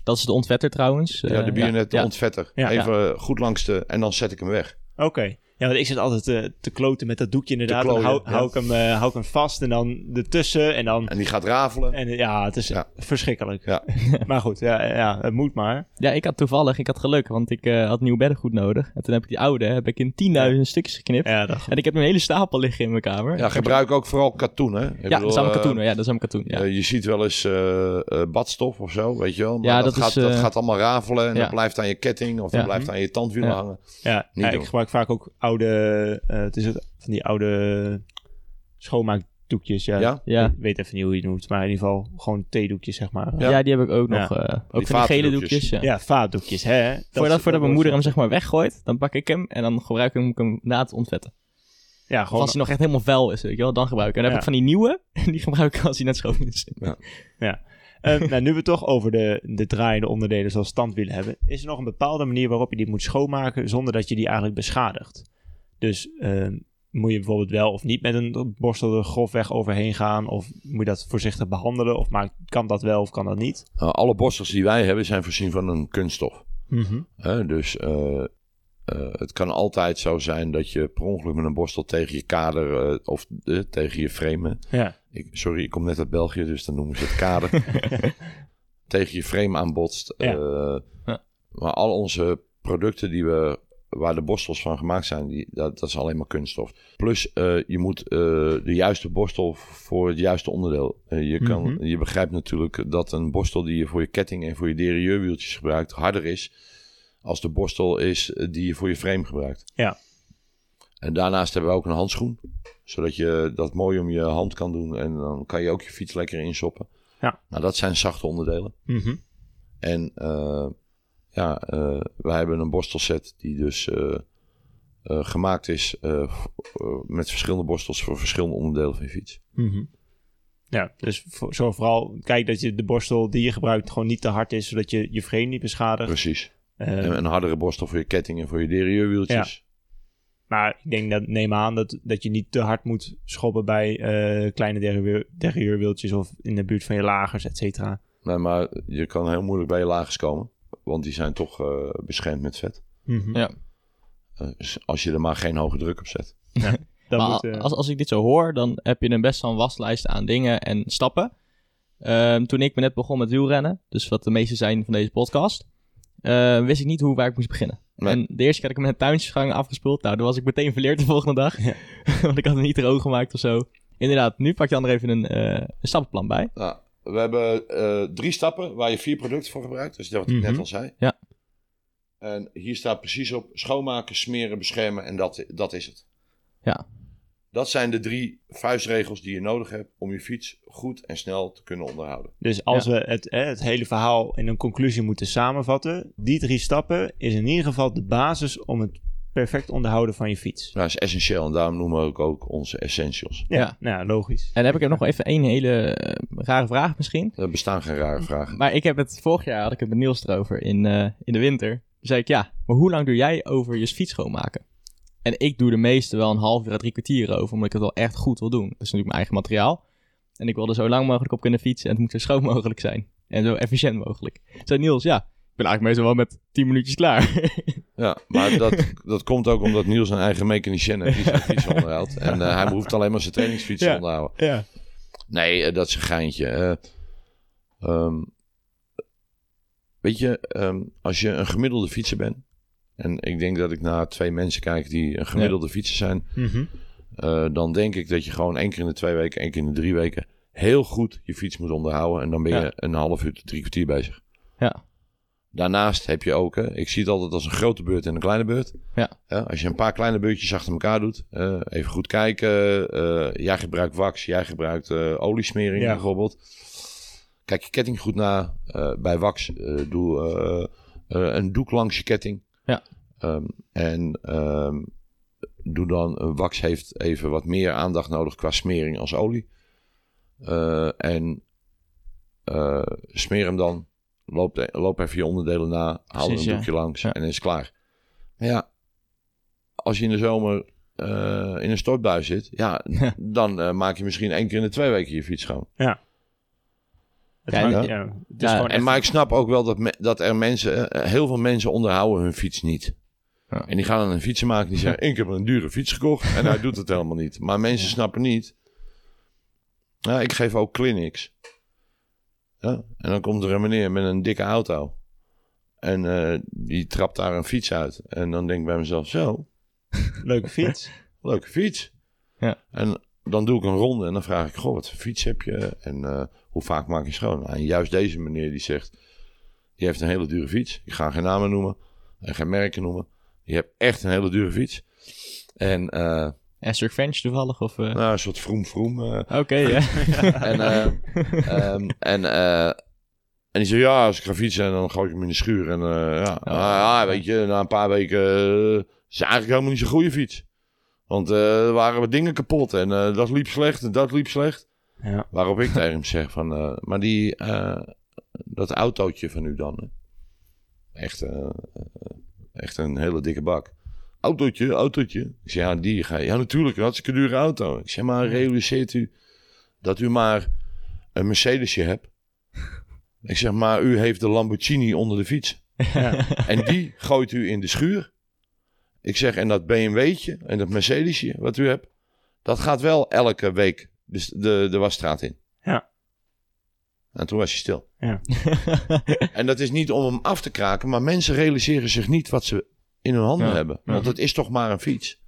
Dat is de ontvetter trouwens. Ja, Eh, de bionet, de ontvetter. Ja. even goed langs de... En dan zet ik hem weg. Oké. Ja, want ik zit altijd te, te kloten met dat doekje inderdaad. Dan hou, hou, ik hem, eh, hou ik hem vast en dan ertussen en dan... En die gaat rafelen. En eh, ja, het is Ja. verschrikkelijk. Ja. maar goed, ja, ja, het moet maar. Ja, ik had toevallig, ik had geluk, want ik eh, had nieuw beddengoed nodig. En toen heb ik die oude heb ik in 10.000 stukjes geknipt. Ja, dat, En ik heb een hele stapel liggen in mijn kamer. Ja, gebruik ook vooral katoen, hè? Ik ja, bedoel, dat is allemaal eh, katoen. hoor. Ja, dat is allemaal katoen. Ja. eh, je ziet wel eens eh, eh, badstof of zo, weet je wel. Maar Ja, dat, dat gaat, is, dat eh, gaat allemaal rafelen en ja. dat blijft aan je ketting of Ja. dat blijft aan je tandwielen Ja. hangen. ja, ik gebruik vaak ook oude, eh, het is het, van die oude schoonmaakdoekjes. Ja, Ja. Ja. Ik weet even niet hoe je het noemt, maar in ieder geval gewoon theedoekjes, zeg maar. Ja. Ja, die heb ik ook Ja. nog. eh, ook van die gele doekjes. Ja. ja vaatdoekjes, hè. Dat voordat voordat mijn moeder hem zeg maar weggooit, dan pak ik hem en dan gebruik ik hem na het ontvetten. Ja, Of gewoon als hij nog echt helemaal vuil is, weet je wel, dan gebruik ik. En dan heb Ja. ik van die nieuwe, en die gebruik ik als hij net schoon is. Eh, nou, nu we het toch over de, de draaiende onderdelen zoals standwielen hebben, is er nog een bepaalde manier waarop je die moet schoonmaken zonder dat je die eigenlijk beschadigt. Dus eh, moet je bijvoorbeeld wel of niet met een borstel er grofweg overheen gaan, of moet je dat voorzichtig behandelen, of maakt, kan dat wel of kan dat niet? Nou, alle borstels die wij hebben zijn voorzien van een kunststof. Mhm. Dus eh, eh, het kan altijd zo zijn dat je per ongeluk met een borstel tegen je kader eh, of tegen je frame... Ja. Ik, sorry, ik kom net uit België, dus dan noemen ze het kader. tegen je frame aanbotst. Ja. Ja. Maar al onze producten die we, waar de borstels van gemaakt zijn, die, dat, dat is alleen maar kunststof. Plus eh, je moet eh, de juiste borstel voor het juiste onderdeel. Eh, je, kan, Mhm. je begrijpt natuurlijk dat een borstel die je voor je ketting en voor je derieurwieltjes gebruikt, harder is als de borstel is die je voor je frame gebruikt. Ja. En daarnaast hebben we ook een handschoen, zodat je dat mooi om je hand kan doen en dan kan je ook je fiets lekker insoppen. Ja. Nou, dat zijn zachte onderdelen. Mhm. En eh, ja, eh, wij hebben een borstelset die dus eh, eh, gemaakt is met verschillende borstels voor verschillende onderdelen van je fiets. Mhm. Ja, dus voor, zo vooral kijk dat je de borstel die je gebruikt gewoon niet te hard is, zodat je je frame niet beschadigt. Precies. En een hardere borstel voor je ketting en voor je derieurwieltjes. Maar ik denk dat, neem aan dat, dat je niet te hard moet schoppen bij kleine derrieurwieltjes of in de buurt van je lagers, et cetera. Nee, maar je kan heel moeilijk bij je lagers komen, want die zijn toch eh, beschermd met vet. Mhm. Ja. Eh, dus als je er maar geen hoge druk op zet. Dan maar moet, eh, als, als ik dit zo hoor, dan heb je een best wel een waslijst aan dingen en stappen. Ehm, toen ik me net begon met wielrennen, dus wat de meeste zijn van deze podcast, eh, wist ik niet hoe waar ik moest beginnen. Nee. En de eerste keer dat ik met een tuintjesgang afgespeeld, nou, dan was ik meteen verleerd de volgende dag. Ja. Want ik had het niet droog gemaakt of zo. Inderdaad, nu pak je dan er even een, eh, een stappenplan bij. Nou, we hebben eh, drie stappen waar je vier producten voor gebruikt. Dus dat wat ik Mhm. net al zei. Ja. En hier staat precies op schoonmaken, smeren, beschermen en dat, dat is het. Ja. Dat zijn de drie vuistregels die je nodig hebt om je fiets goed en snel te kunnen onderhouden. dus als we het, het hele verhaal in een conclusie moeten samenvatten, die drie stappen is in ieder geval de basis om het perfect onderhouden van je fiets. Dat is essentieel en daarom noemen we ook, ook onze essentials. Ja, Ja. nou, logisch. En dan heb ik er nog even één hele eh, rare vraag misschien. Er bestaan geen rare vragen. Maar ik heb het vorig jaar had ik het met Niels erover in, eh, in de winter. Toen zei ik ja, maar hoe lang doe jij over je fiets schoonmaken? En ik doe de meeste wel een half uur à drie kwartier over, omdat ik het wel echt goed wil doen. Dat is natuurlijk mijn eigen materiaal. En ik wil er zo lang mogelijk op kunnen fietsen en het moet zo schoon mogelijk zijn. En zo efficiënt mogelijk. Toen zei Niels, ja, ik ben eigenlijk meestal wel met 10 minuutjes klaar. Ja, maar dat, dat komt ook omdat Niels een eigen mechanicien heeft die zijn fiets onderhoudt. En eh, hij hoeft alleen maar zijn trainingsfiets Ja. te onderhouden. Ja. Nee, eh, dat is een geintje. Eh, ehm, weet je, ehm, als je een gemiddelde fietser bent... en ik denk dat ik naar twee mensen kijk die een gemiddelde fietser zijn... Mhm. eh, dan denk ik dat je gewoon één keer in de twee weken, één keer in de drie weken... heel goed je fiets moet onderhouden. En dan ben je Ja. een half uur tot drie kwartier bezig. Ja. Daarnaast heb je ook, hè, ik zie het altijd als een grote beurt en een kleine beurt. Ja. als je een paar kleine beurtjes achter elkaar doet, even goed kijken. eh, jij gebruikt wax, jij gebruikt eh, oliesmering Ja. bijvoorbeeld. Kijk je ketting goed na. Eh, bij wax doe een doek langs je ketting. Ja. Ehm, en ehm, doe dan, wax heeft even wat meer aandacht nodig qua smering als olie. En smeer hem dan. Loop, loop even je onderdelen na. Haal er Precies, een ja. doekje langs Ja. en is klaar. Maar ja, als je in de zomer eh, in een stortbui zit, ja, dan eh, maak je misschien één keer in de twee weken je fiets schoon. Ja, maakt- ja. ja, het is Ja, gewoon En echt- maar ik snap ook wel dat, me- dat er mensen, eh, heel veel mensen onderhouden hun fiets niet. Ja. En die gaan dan een fietsen maken die zeggen: Ik heb een dure fiets gekocht. En hij doet het helemaal niet. Maar mensen snappen niet. Nou, ik geef ook clinics. Ja, en dan komt er een meneer met een dikke auto. En eh, die trapt daar een fiets uit. En dan denk ik bij mezelf: Zo, leuke fiets. leuke fiets. Ja. En dan doe ik een ronde en dan vraag ik: Goh, wat voor fiets heb je? En eh, hoe vaak maak je schoon? Nou, en juist deze meneer die zegt: Die heeft een hele dure fiets. Ik ga geen namen noemen en geen merken noemen. Die hebt echt een hele dure fiets. En eh, Esther French toevallig? Of, eh, nou, een soort vroom vroom. eh. Oké, ja. en eh, ehm, en, eh, en die zei, ja, als ik ga fietsen, dan gooi ik hem in de schuur. En eh, ja, Oh. ah, ja, weet je, na een paar weken is het eigenlijk helemaal niet zo'n goede fiets. Want eh, er waren wat dingen kapot en eh, dat liep slecht en dat liep slecht. Ja. Waarop ik tegen hem zeg van, eh, maar die, eh, dat autootje van u dan, echt, echt een hele dikke bak. Autootje, autootje. Ik ja, die ga je. Ja, natuurlijk, een hartstikke dure auto. Ik zeg, maar realiseert u dat u maar een Mercedesje hebt? Ik zeg, maar u heeft de Lamborghini onder de fiets. En die gooit u in de schuur. Ik zeg, en dat BMW'tje en dat Mercedesje wat u hebt, dat gaat wel elke week de, de, de wasstraat in. Ja. En toen was hij stil. Ja. En dat is niet om hem af te kraken, maar mensen realiseren zich niet wat ze in hun handen Ja. hebben. Want het is toch maar een fiets.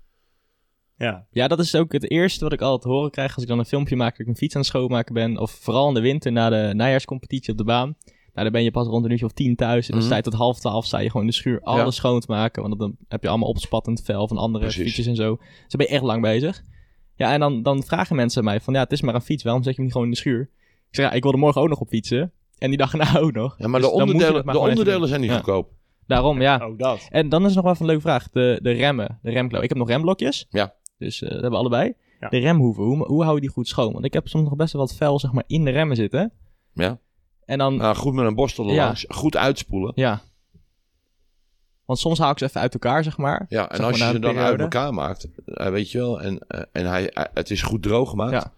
Ja, Ja, dat is ook het eerste wat ik altijd horen krijg als ik dan een filmpje maak dat ik mijn fiets aan het schoonmaken ben. Of vooral in de winter na de najaarscompetitie op de baan. Nou, dan ben je pas rond een uurtje of tien thuis. En dan Mhm. sta je tot half twaalf, sta je gewoon in de schuur alles Ja. schoon te maken. Want dan heb je allemaal opspattend vel van andere Precies. fietsjes en zo. Dus dan ben je echt lang bezig. Ja, en dan, dan vragen mensen mij van, ja, het is maar een fiets. Waarom zet je hem niet gewoon in de schuur? Ik zeg, ja, ik wilde morgen ook nog op fietsen. En die dag erna ook nog. Ja, maar Dus de onderdelen, maar de onderdelen zijn niet Ja. goedkoop. Daarom, ja. ook dat. En dan is nog wel even een leuke vraag. De, de remmen, de remklauw. Ik heb nog remblokjes. Ja. Dus eh, dat hebben we allebei. Ja. De remhoeven, hoe, hoe hou je die goed schoon? Want ik heb soms nog best wel wat vuil zeg maar, in de remmen zitten. Ja. En dan, Nou, goed met een borstel Ja. erlangs. Goed uitspoelen. ja. Want soms haal ik ze even uit elkaar, zeg maar. Ja, en Zeg als maar je ze dan uit elkaar maakt, eh, weet je wel, en, eh, en hij, het is goed droog gemaakt, Ja.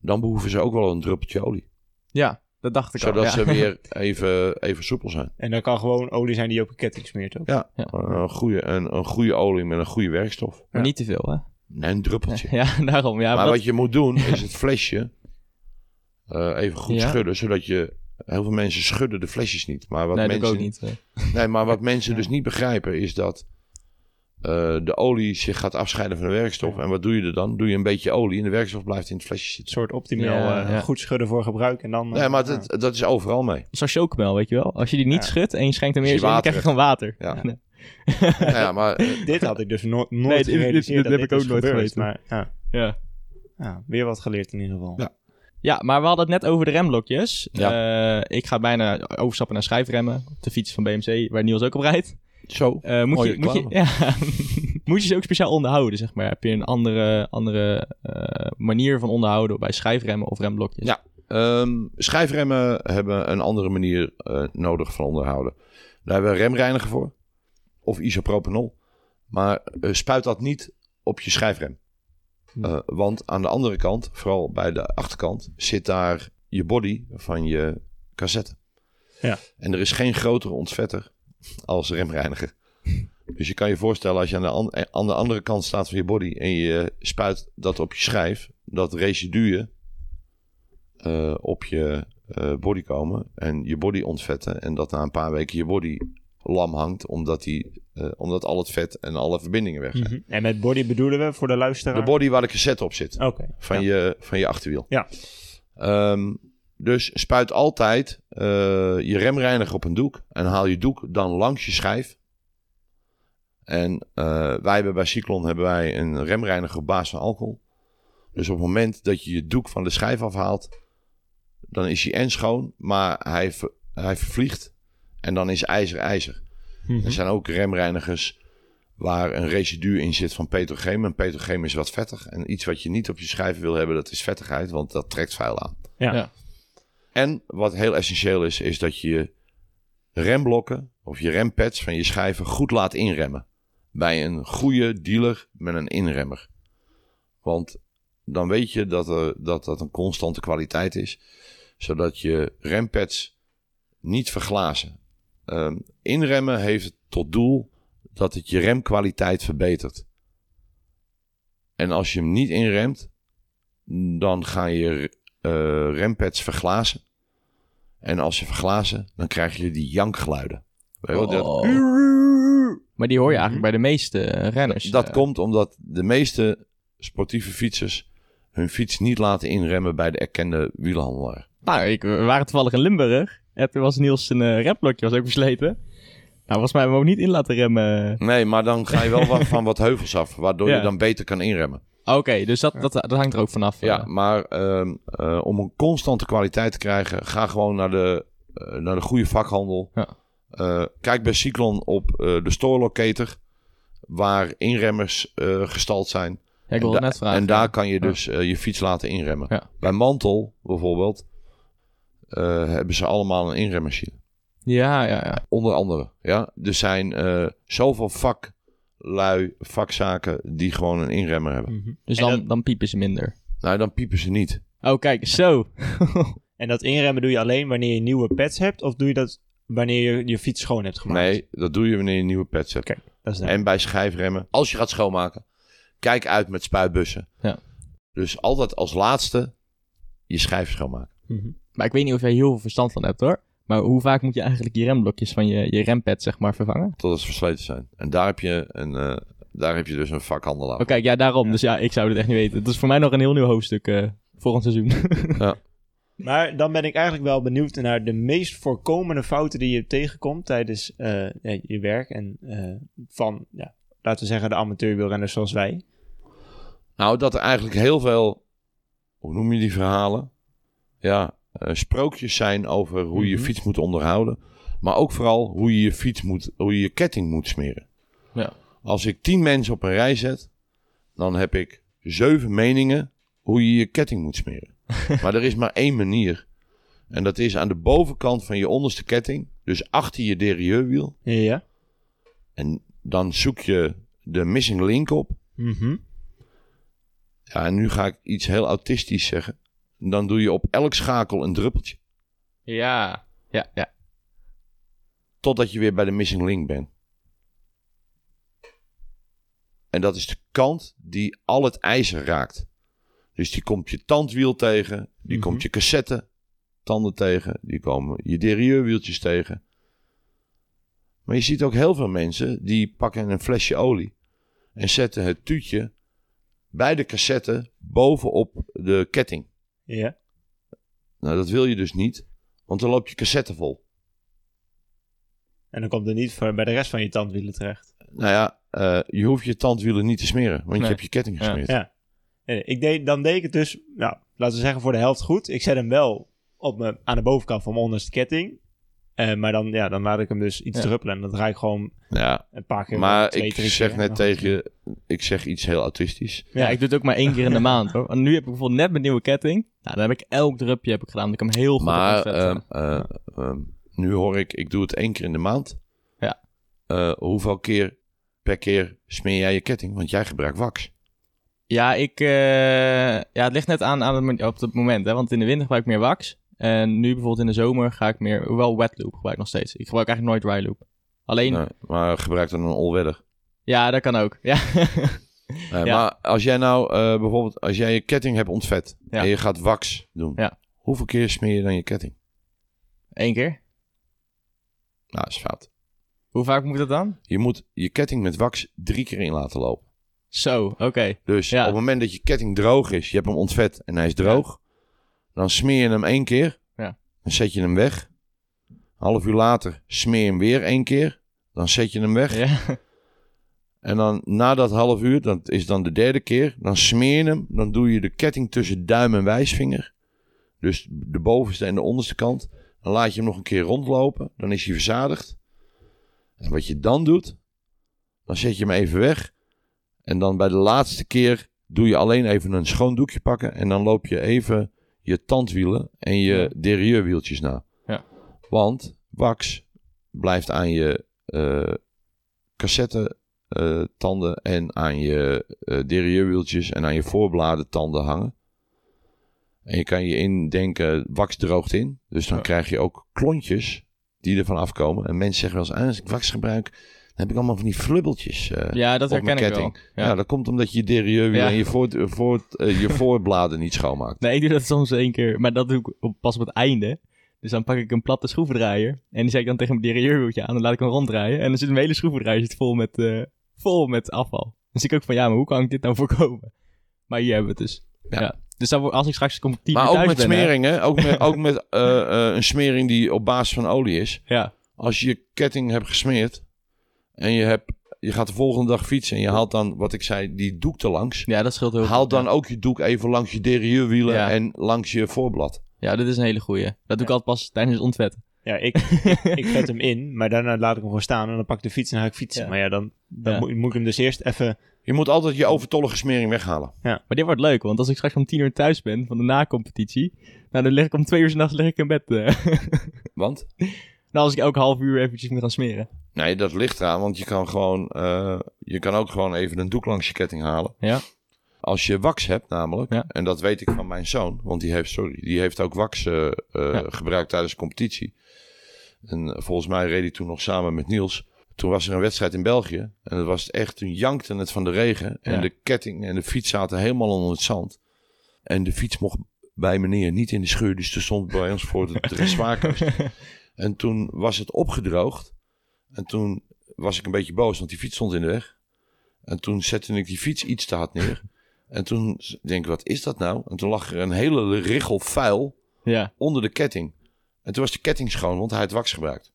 dan behoeven ze ook wel een druppeltje olie. Ja, dat dacht ik Zodat al. ja. ze weer even, even soepel zijn. En dan kan gewoon olie zijn die je op je ketting smeert ook. Ja, Ja. Een, goede, een, een goede olie met een goede werkstof. Maar niet te veel, hè? Nee, een druppeltje. Ja, daarom. Ja, maar wat je moet doen, is het flesje eh, even goed Ja. schudden, zodat je... Heel veel mensen schudden de flesjes niet. Maar wat nee, dat mensen, doe ik ook niet. eh. Nee, maar wat mensen dus niet begrijpen is dat eh, de olie zich gaat afscheiden van de werkstof. En wat doe je er dan? Doe je een beetje olie en de werkstof blijft in het flesje Een zitten. soort optimaal Ja, eh, ja. goed schudden voor gebruik en dan... eh, Nee, maar ja. dat, dat is overal mee. Zoals chocomel, weet je wel. Als je die niet Ja. schudt en je schenkt hem eerst in, dan krijg je gewoon water. Ja. Nee. Nou ja, maar Dit had ik dus no- nooit Nee, dit- dat heb ik ook dus nooit geweten. Maar ja, Ja. ja, weer wat geleerd in ieder geval. Ja. Ja, maar we hadden het net over de remblokjes. Ja. Eh, ik ga bijna overstappen naar schijfremmen. Op de fiets van BMC, waar Niels ook op rijdt. Zo. Eh, moet, Mooie je, moet, je, ja, moet je ze ook speciaal onderhouden, zeg maar? Heb je een andere, andere eh, manier van onderhouden bij schijfremmen of remblokjes? Ja. Ehm, schijfremmen hebben een andere manier eh, nodig van onderhouden. Daar hebben we remreiniger voor. Of isopropanol. Maar eh, spuit dat niet op je schijfrem. Eh, want aan de andere kant, vooral bij de achterkant, zit daar je body van je cassette. Ja. En er is geen grotere ontvetter als remreiniger. Dus je kan je voorstellen als je aan de, an- eh, aan de andere kant staat van je body en je spuit dat op je schijf, dat residuen eh, op je eh, body komen en je body ontvetten. En dat na een paar weken je body lam hangt, omdat, die, eh, omdat al het vet en alle verbindingen weg zijn. Mhm. En met body bedoelen we voor de luisteraar? De body waar de cassette op zit, van, ja. je, van je achterwiel. Ja. Ehm, dus spuit altijd eh, je remreiniger op een doek. En haal je doek dan langs je schijf. En eh, wij hebben bij Cyclon hebben wij een remreiniger op basis van alcohol. Dus op het moment dat je je doek van de schijf afhaalt, dan is hij en schoon, maar hij, ver- hij vervliegt. En dan is ijzer ijzer. Mhm. Er zijn ook remreinigers waar een residu in zit van petrochem. En petrochem is wat vettig. En iets wat je niet op je schijf wil hebben, dat is vettigheid, want dat trekt vuil aan. Ja. Ja. En wat heel essentieel is, is dat je remblokken of je rempads van je schijven goed laat inremmen. Bij een goede dealer met een inremmer. Want dan weet je dat, er, dat dat een constante kwaliteit is. Zodat je rempads niet verglazen. Ehm, inremmen heeft tot doel dat het je remkwaliteit verbetert. En als je hem niet inremt, dan ga je rempads verglazen. En als je verglazen, dan krijg je die jankgeluiden. Weet je wel, dat- Oh. Maar die hoor je eigenlijk bij de meeste eh, renners. dat eh. komt omdat de meeste sportieve fietsers hun fiets niet laten inremmen bij de erkende wielhandelaar. Nou, ik, we waren toevallig in Limburg. En toen was Niels zijn eh remblokje was ook versleten. Nou, volgens mij hebben we hem ook niet in laten remmen. Nee, maar dan ga je wel wat van wat heuvels af, waardoor Ja. je dan beter kan inremmen. Oké, dus dat, dat, dat hangt er ook vanaf. Ja, eh. maar ehm, eh, om een constante kwaliteit te krijgen, ga gewoon naar de, eh, naar de goede vakhandel. Ja. Eh, kijk bij Cyclon op eh, de store locator, waar inremmers eh, gestald zijn. Ja, ik en, net vragen. en daar kan je dus je fiets laten inremmen. Ja. Bij Mantel bijvoorbeeld eh, hebben ze allemaal een inremmachine. Ja, ja, ja. Onder andere. Ja? Er zijn eh, zoveel vaklui, vakzaken die gewoon een inremmer hebben. Mhm. Dus dan, dat- dan piepen ze minder. Nou, dan piepen ze niet. Oh, kijk, zo. En dat inremmen doe je alleen wanneer je nieuwe pads hebt? Of doe je dat wanneer je je fiets schoon hebt gemaakt? Nee, dat doe je wanneer je nieuwe pet hebt. Oké, dat is En bij schijfremmen, als je gaat schoonmaken, kijk uit met spuitbussen. Ja. Dus altijd als laatste je schijf schoonmaken. Mhm. Maar ik weet niet of jij heel veel verstand van hebt hoor. Maar hoe vaak moet je eigenlijk je remblokjes van je, je rempad zeg maar vervangen? Totdat ze versleten zijn. En daar heb je, een, eh, daar heb je dus een vakhandelaar. Oh kijk, ja daarom. Dus ja, ik zou het echt niet weten. Het is voor mij nog een heel nieuw hoofdstuk eh volgend seizoen. Maar dan ben ik eigenlijk wel benieuwd naar de meest voorkomende fouten die je tegenkomt tijdens eh, ja, je werk. En eh, van, ja, laten we zeggen, de amateurwielrenners zoals wij. Nou, dat er eigenlijk heel veel, hoe noem je die verhalen? Ja, sprookjes zijn over hoe je je Mhm. fiets moet onderhouden. Maar ook vooral hoe je je fiets moet, hoe je je ketting moet smeren. Ja. Als ik tien mensen op een rij zet, dan heb ik zeven meningen hoe je je ketting moet smeren. maar er is maar één manier. En dat is aan de bovenkant van je onderste ketting, dus achter je derieurwiel. Ja. En dan zoek je de missing link op. Mhm. Ja, en nu ga ik iets heel autistisch zeggen. Dan doe je op elk schakel een druppeltje. ja, ja, ja. Totdat je weer bij de missing link bent. En dat is de kant die al het ijzer raakt. Dus die komt je tandwiel tegen. Die Mhm. komt je cassette tanden tegen. Die komen je derieurwieltjes tegen. Maar je ziet ook heel veel mensen die pakken een flesje olie. En zetten het tuutje bij de cassette bovenop de ketting. Ja. Nou, dat wil je dus niet. Want dan loopt je cassette vol. En dan komt er niet voor, bij de rest van je tandwielen terecht. Nou ja, eh, je hoeft je tandwielen niet te smeren, want je hebt je ketting gesmeerd. Ja. Nee, ik deed, dan deed ik het dus, nou, laten we zeggen voor de helft goed. Ik zet hem wel op me, aan de bovenkant van mijn onderste ketting. Eh, maar dan, ja, dan laat ik hem dus iets Ja. druppelen. En dan draai ik gewoon Ja, een paar keer. maar twee, ik drie zeg keer. net tegen je, ik zeg iets heel autistisch. Ja, ik doe het ook maar één keer in de maand hoor. Want nu heb ik bijvoorbeeld net mijn nieuwe ketting. Nou, dan heb ik elk drupje heb ik gedaan. Dat ik hem heel goed Maar ehm, opzetten. eh, ehm, nu hoor ik, ik doe het één keer in de maand. Ja. Eh, hoeveel keer per keer smeer jij je ketting? Want jij gebruikt wax. Ja, ik, eh, ja, het ligt net aan, aan het, op het moment. Hè? Want in de winter gebruik ik meer wax. En nu bijvoorbeeld in de zomer ga ik meer... Hoewel wet loop gebruik ik nog steeds. Ik gebruik eigenlijk nooit dry loop. Alleen... Nee, maar gebruik dan een all-weather. Ja, dat kan ook. Ja. Ja. Maar als jij nou eh, bijvoorbeeld, als jij je ketting hebt ontvet Ja. en je gaat wax doen. Ja. Hoeveel keer smeer je dan je ketting? Eén keer. Nou, dat is fout. Hoe vaak moet dat dan? Je moet je ketting met wax drie keer in laten lopen. Zo, oké. Dus op het moment dat je ketting droog is, je hebt hem ontvet en hij is droog, Dan smeer je hem één keer. Ja. Dan zet je hem weg. Een half uur later smeer je hem weer één keer. Dan zet je hem weg. Ja. En dan na dat half uur, dat is dan de derde keer, dan smeer je hem. Dan doe je de ketting tussen duim en wijsvinger. Dus de bovenste en de onderste kant. Dan laat je hem nog een keer rondlopen. Dan is hij verzadigd. En wat je dan doet, dan zet je hem even weg. En dan bij de laatste keer doe je alleen even een schoon doekje pakken. En dan loop je even je tandwielen en je derieurwieltjes na. Ja. Want wax blijft aan je eh cassette eh, tanden en aan je eh derieurwieltjes en aan je voorbladen tanden hangen. En je kan je indenken, wax droogt in. Dus dan Ja. krijg je ook klontjes die ervan afkomen. En mensen zeggen wel eens, ah, als ik wax gebruik, heb ik allemaal van die flubbeltjes eh, ja, dat herken ik wel. Ja. Ja. dat komt omdat je derieurwiel Ja. en je, voor, voor, eh, je voorbladen niet schoonmaakt. Nee, ik doe dat soms één keer, maar dat doe ik op, pas op het einde. Dus dan pak ik een platte schroevendraaier en die zet ik dan tegen mijn derieurwieltje aan. Dan laat ik hem ronddraaien en dan zit mijn hele schroevendraaier zit vol met, eh, vol met afval. Dan zie ik ook van, ja, maar hoe kan ik dit nou voorkomen? Maar hier hebben we het dus. Ja. Ja. Dus dan, als ik straks competitief Maar ook met smeringen, ook met, ook met eh, eh, een smering die op basis van olie is. Ja, Als je je ketting hebt gesmeerd en je, hebt, je gaat de volgende dag fietsen en je haalt dan, wat ik zei, die doek er langs. ja, dat scheelt heel veel. Haal dan ja. ook je doek even langs je derieurwielen Ja. en langs je voorblad. Ja, dit is een hele goeie. Dat doe ik altijd pas tijdens het ontvetten. Ja, ik, ik vet hem in, maar daarna laat ik hem gewoon staan en dan pak ik de fiets en dan ga ik fietsen. Ja. Maar ja, dan, dan Ja. Moet, moet ik hem dus eerst even... Je moet altijd je overtollige smering weghalen. Maar dit wordt leuk, want als ik straks om tien uur thuis ben van de na-competitie, nou, dan lig ik om twee uur 's nachts lig ik in bed. eh. Want? nou, als ik elke half uur eventjes moet gaan smeren. Nee, dat ligt eraan, want je kan gewoon, eh, je kan ook gewoon even een doek langs je ketting halen. Ja. Als je wax hebt namelijk, Ja. en dat weet ik van mijn zoon, want die heeft, sorry, die heeft ook wax eh, eh, Ja. gebruikt tijdens de competitie. En volgens mij reed hij toen nog samen met Niels. Toen was er een wedstrijd in België en dat was het echt, toen jankte het van de regen. En Ja. de ketting en de fiets zaten helemaal onder het zand. En de fiets mocht bij meneer niet in de schuur, dus er stond bij ons voor de dressoirkast. En toen was het opgedroogd. En toen was ik een beetje boos, want die fiets stond in de weg. En toen zette ik die fiets iets te hard neer. En toen denk ik, wat is dat nou? En toen lag er een hele richel vuil Ja, onder de ketting. En toen was de ketting schoon, want hij had wax gebruikt.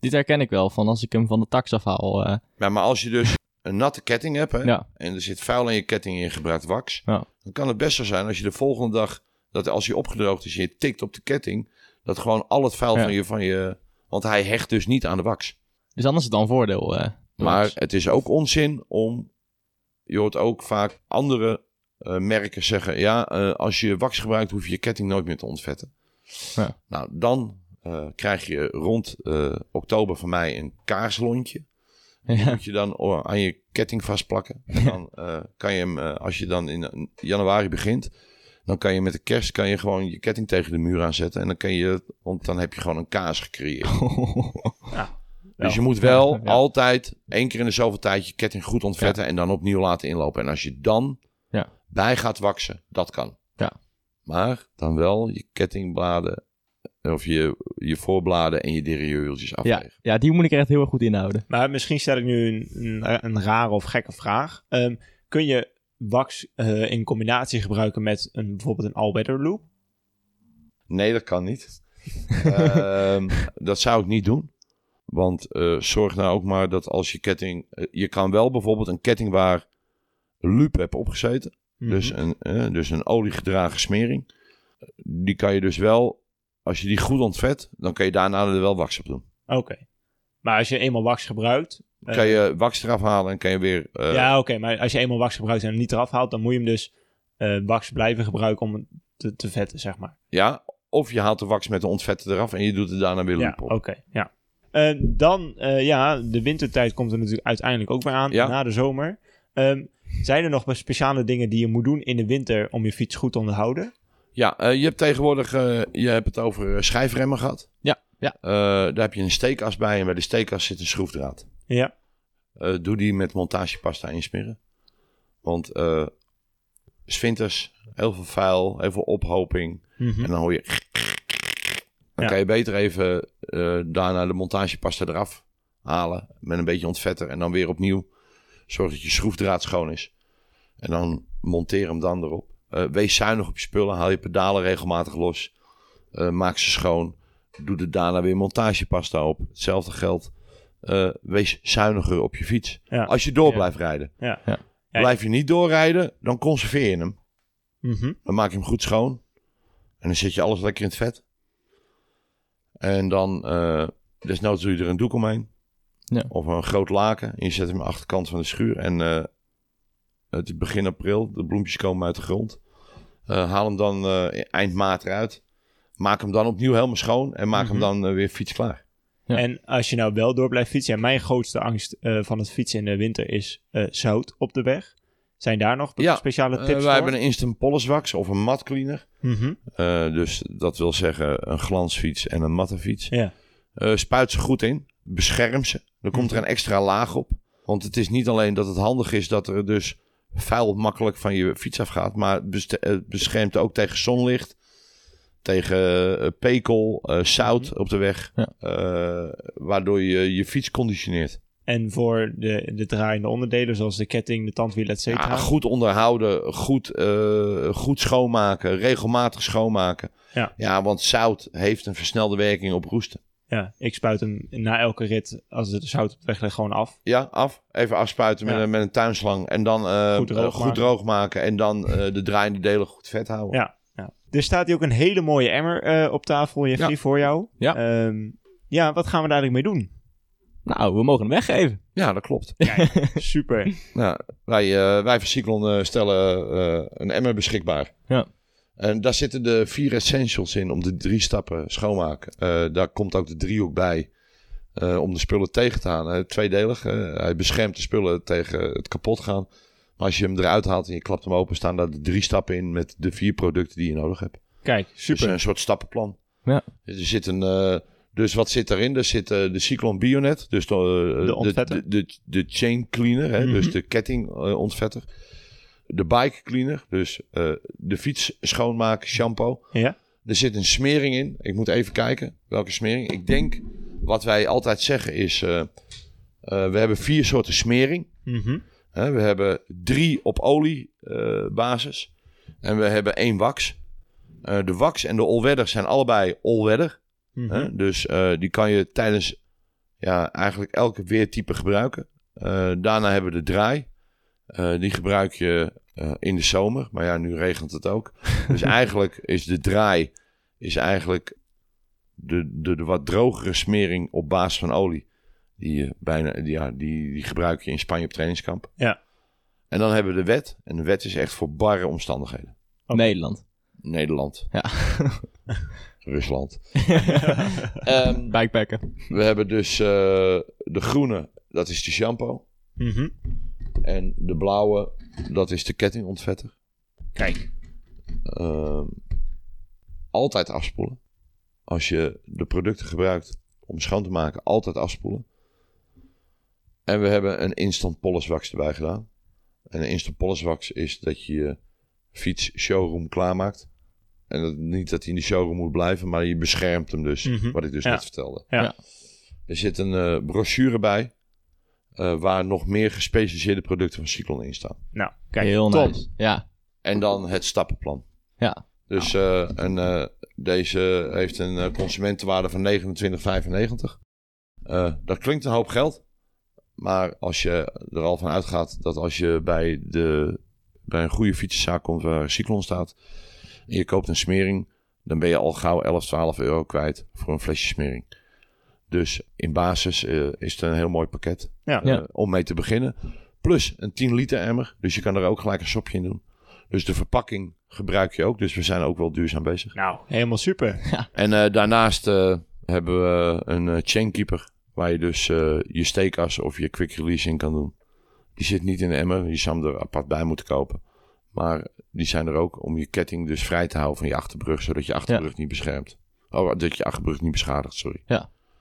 dit herken ik wel van als ik hem van de tax afhaal. eh Ja, maar als je dus een natte ketting hebt, hè, ja, en er zit vuil aan je ketting en je gebruikt wax, Ja. dan kan het best zo zijn als je de volgende dag, dat als hij opgedroogd is en je tikt op de ketting, dat gewoon al het vuil van, je, van je... Want hij hecht dus niet aan de wax. Dus anders is het dan een voordeel. eh, Maar het is ook onzin om. Je hoort ook vaak andere eh, merken zeggen: ja, eh, als je wax gebruikt, hoef je je ketting nooit meer te ontvetten. Ja. Nou, dan eh, krijg je rond eh, oktober van mij een kaarslontje. Die ja. moet je dan aan je ketting vastplakken. En dan eh, kan je hem, eh, als je dan in januari begint, dan kan je met de kerst kan je gewoon je ketting tegen de muur aanzetten. En dan kan je, want dan heb je gewoon een kaas gecreëerd. Dus je moet wel Ja. altijd één keer in de zoveel tijd je ketting goed ontvetten en dan opnieuw laten inlopen. En als je dan Ja. bij gaat waksen, dat kan. Ja. Maar dan wel je kettingbladen of je, je voorbladen en je derieurwieltjes ja, afvegen. ja, die moet ik echt heel erg goed inhouden. Maar misschien stel ik nu een, een, een rare of gekke vraag. Ehm, kun je wax eh, in combinatie gebruiken met een, bijvoorbeeld een all-weather loop? Nee, dat kan niet. Ehm, dat zou ik niet doen. Want eh, zorg nou ook maar dat als je ketting... eh, je kan wel bijvoorbeeld een ketting waar loop hebt opgezeten. Dus, een, eh, dus een oliegedragen smering. Die kan je dus wel, als je die goed ontvet, dan kan je daarna er wel wax op doen. Oké. Maar als je eenmaal wax gebruikt... Kan je wax eraf halen en kan je weer... ja, oké. maar als je eenmaal wax gebruikt en hem niet eraf haalt... dan moet je hem dus wax blijven gebruiken om het te, te vetten, zeg maar. ja, of je haalt de wax met de ontvetten eraf en je doet er daarna weer Ja, loop op. oké. ja. Eh, dan, eh, ja, de wintertijd komt er natuurlijk uiteindelijk ook weer aan, Ja. na de zomer. Ehm, zijn er nog speciale dingen die je moet doen in de winter om je fiets goed te onderhouden? Ja, eh, je hebt tegenwoordig, eh, je hebt het over schijfremmen gehad. Ja, ja. Daar heb je een steekas bij en bij de steekas zit een schroefdraad. Ja. Doe die met montagepasta insmeren. Want eh 's winters heel veel vuil, heel veel ophoping. Mhm. En dan hoor je... Dan Ja. kan je beter even daarna de montagepasta eraf halen. Met een beetje ontvetter. En dan weer opnieuw. Zorg dat je schroefdraad schoon is. En dan monteer hem dan erop. Eh, wees zuinig op je spullen. Haal je pedalen regelmatig los. Eh, maak ze schoon. Doe er daarna weer montagepasta op. Hetzelfde geldt. Eh, wees zuiniger op je fiets. Ja. Als je door Ja. blijft rijden. Ja. Ja. Ja. Blijf je niet doorrijden, dan conserveer je hem. Mhm. Dan maak je hem goed schoon. En dan zet je alles lekker in het vet. En dan, eh desnoods doe je er een doek omheen. Ja. Of een groot laken. En je zet hem aan de achterkant van de schuur. En eh, het is begin april. De bloempjes komen uit de grond. Eh, haal hem dan eh, eind maart eruit. Maak hem dan opnieuw helemaal schoon. En maak Mhm. hem dan eh, weer fietsklaar. Ja. En als je nou wel door blijft fietsen, en mijn grootste angst eh, van het fietsen in de winter is eh, zout op de weg. Zijn daar nog Ja, speciale Eh, tips wij voor? hebben een instant polish wax of een mat cleaner. Mhm. Eh, dus dat wil zeggen een glansfiets en een matte fiets. Ja. Eh, spuit ze goed in. Bescherm ze. Dan komt er een extra laag op. Want het is niet alleen dat het handig is dat er dus vuil makkelijk van je fiets afgaat. Maar het beschermt ook tegen zonlicht. Tegen pekel, zout op de weg. Ja. waardoor je je fiets conditioneert. En voor de, de draaiende onderdelen, zoals de ketting, de tandwiel, et cetera. Ja, goed onderhouden, goed, eh, goed schoonmaken, regelmatig schoonmaken. Ja. ja, want zout heeft een versnelde werking op roesten. Ja, ik spuit hem na elke rit, als het zout op de weg ligt, gewoon af. Ja, af. Even afspuiten met, Ja. een, met een tuinslang. En dan eh, Goed droog eh, goed maken. droog maken. En dan eh, de draaiende delen goed vet houden. Ja. ja. Er staat hier ook een hele mooie emmer eh, op tafel, Jeffrey, Ja. voor jou. Ja. Ehm, ja, wat gaan we daar eigenlijk mee doen? Nou, we mogen hem weggeven. Ja, dat klopt. Kijk, super. Nou, wij, eh, wij van Cyclon eh, stellen eh, een emmer beschikbaar. Ja. En daar zitten de vier essentials in om de drie stappen schoonmaken. Eh, daar komt ook de driehoek bij om de spullen tegen te houden. Eh, tweedelig. hij beschermt de spullen tegen het kapot gaan. Maar als je hem eruit haalt en je klapt hem open, staan daar de drie stappen in met de vier producten die je nodig hebt. Kijk, Dus super. een soort stappenplan. Ja. Er zit een, dus wat zit erin? Er zit eh, de Cyclone Bionet, dus de, eh, De de, de, de chain cleaner, hè, Mhm. dus de ketting eh, ontvetter. De bike cleaner, dus de fiets schoonmaken, shampoo. Ja. Er zit een smering in. Ik moet even kijken welke smering. Ik denk, wat wij altijd zeggen is, we hebben vier soorten smering. Mhm. Hè, we hebben drie op oliebasis. basis en we hebben één wax. De wax en de all-weather zijn allebei all-weather. Mhm. Hè? Dus eh, die kan je tijdens ja, eigenlijk elke weertype gebruiken. Eh, daarna hebben we de draai. Eh, die gebruik je eh, in de zomer. Maar ja, nu regent het ook. dus eigenlijk is de draai is eigenlijk de, de, de wat drogere smering op basis van olie. Die, je bijna, die, ja, die, die gebruik je in Spanje op trainingskamp. Ja. En dan hebben we de wet. En de wet is echt voor barre omstandigheden. Nederland. Nederland. Ja. Rusland. Ehm, Bikepacken. we hebben dus eh, de groene, dat is de shampoo. Mhm. En de blauwe, dat is de kettingontvetter. Kijk. Ehm, altijd afspoelen. Als je de producten gebruikt om schoon te maken, altijd afspoelen. En we hebben een instant polish wax erbij gedaan. En een instant polish wax is dat je je fiets showroom klaarmaakt. En dat, niet dat hij in de showroom moet blijven, maar je beschermt hem dus. Mhm. Wat ik dus Ja. net vertelde. Ja. Er zit een eh, brochure bij. eh, waar nog meer gespecialiseerde producten van Cyclone in staan. Nou, kijk. Heel top. nice. Ja. En dan het stappenplan. Ja. Dus eh, en, eh, deze heeft een consumentenwaarde van 29,95. Eh dat klinkt een hoop geld. Maar als je er al van uitgaat dat als je bij, de, bij een goede fietsenzaak komt waar Cyclon staat. En je koopt een smering. Dan ben je al gauw 11, 12 euro kwijt voor een flesje smering. Dus in basis eh, is het een heel mooi pakket Ja. eh, Ja. om mee te beginnen. Plus een 10 liter emmer. Dus je kan er ook gelijk een sopje in doen. Dus de verpakking gebruik je ook. Dus we zijn ook wel duurzaam bezig. Nou, helemaal super. En eh, daarnaast eh, hebben we een chainkeeper. Waar je dus eh, je steekas of je quick release in kan doen. Die zit niet in de emmer. Je zou hem er apart bij moeten kopen. Maar die zijn er ook om je ketting dus vrij te houden van je achterbrug. Zodat je achterbrug niet beschermt. Oh, dat je achterbrug niet beschadigt, sorry.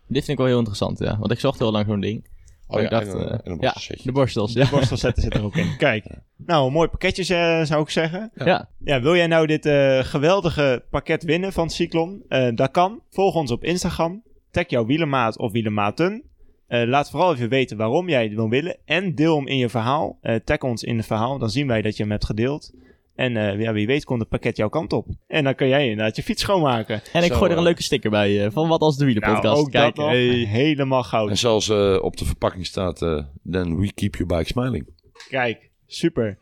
Dit vind ik wel heel interessant, ja. Want ik zocht heel lang zo'n ding. Oh ik ja, dacht, en, een- eh, en een ja, de borstels, ja. Borstelzetten zit er ook in. Kijk. Nou, een mooi pakketje eh, zou ik zeggen. Ja. Ja, wil jij nou dit eh, geweldige pakket winnen van Cyclon? Eh, dat kan. Volg ons op Instagram. Tag jouw wielermaat of wielermaten. Eh, laat vooral even weten waarom jij het wil willen. En deel hem in je verhaal. Eh, tag ons in het verhaal. Dan zien wij dat je hem hebt gedeeld. En eh, ja, wie weet komt het pakket jouw kant op. En dan kan jij inderdaad je fiets schoonmaken. En ik Zo, gooi er een leuke sticker bij eh, van wat als de wielerpodcast. Nou, ook Kijk, dat nog. hey. helemaal goud. En zoals eh, op de verpakking staat, eh then we keep your bike smiling. Kijk, super.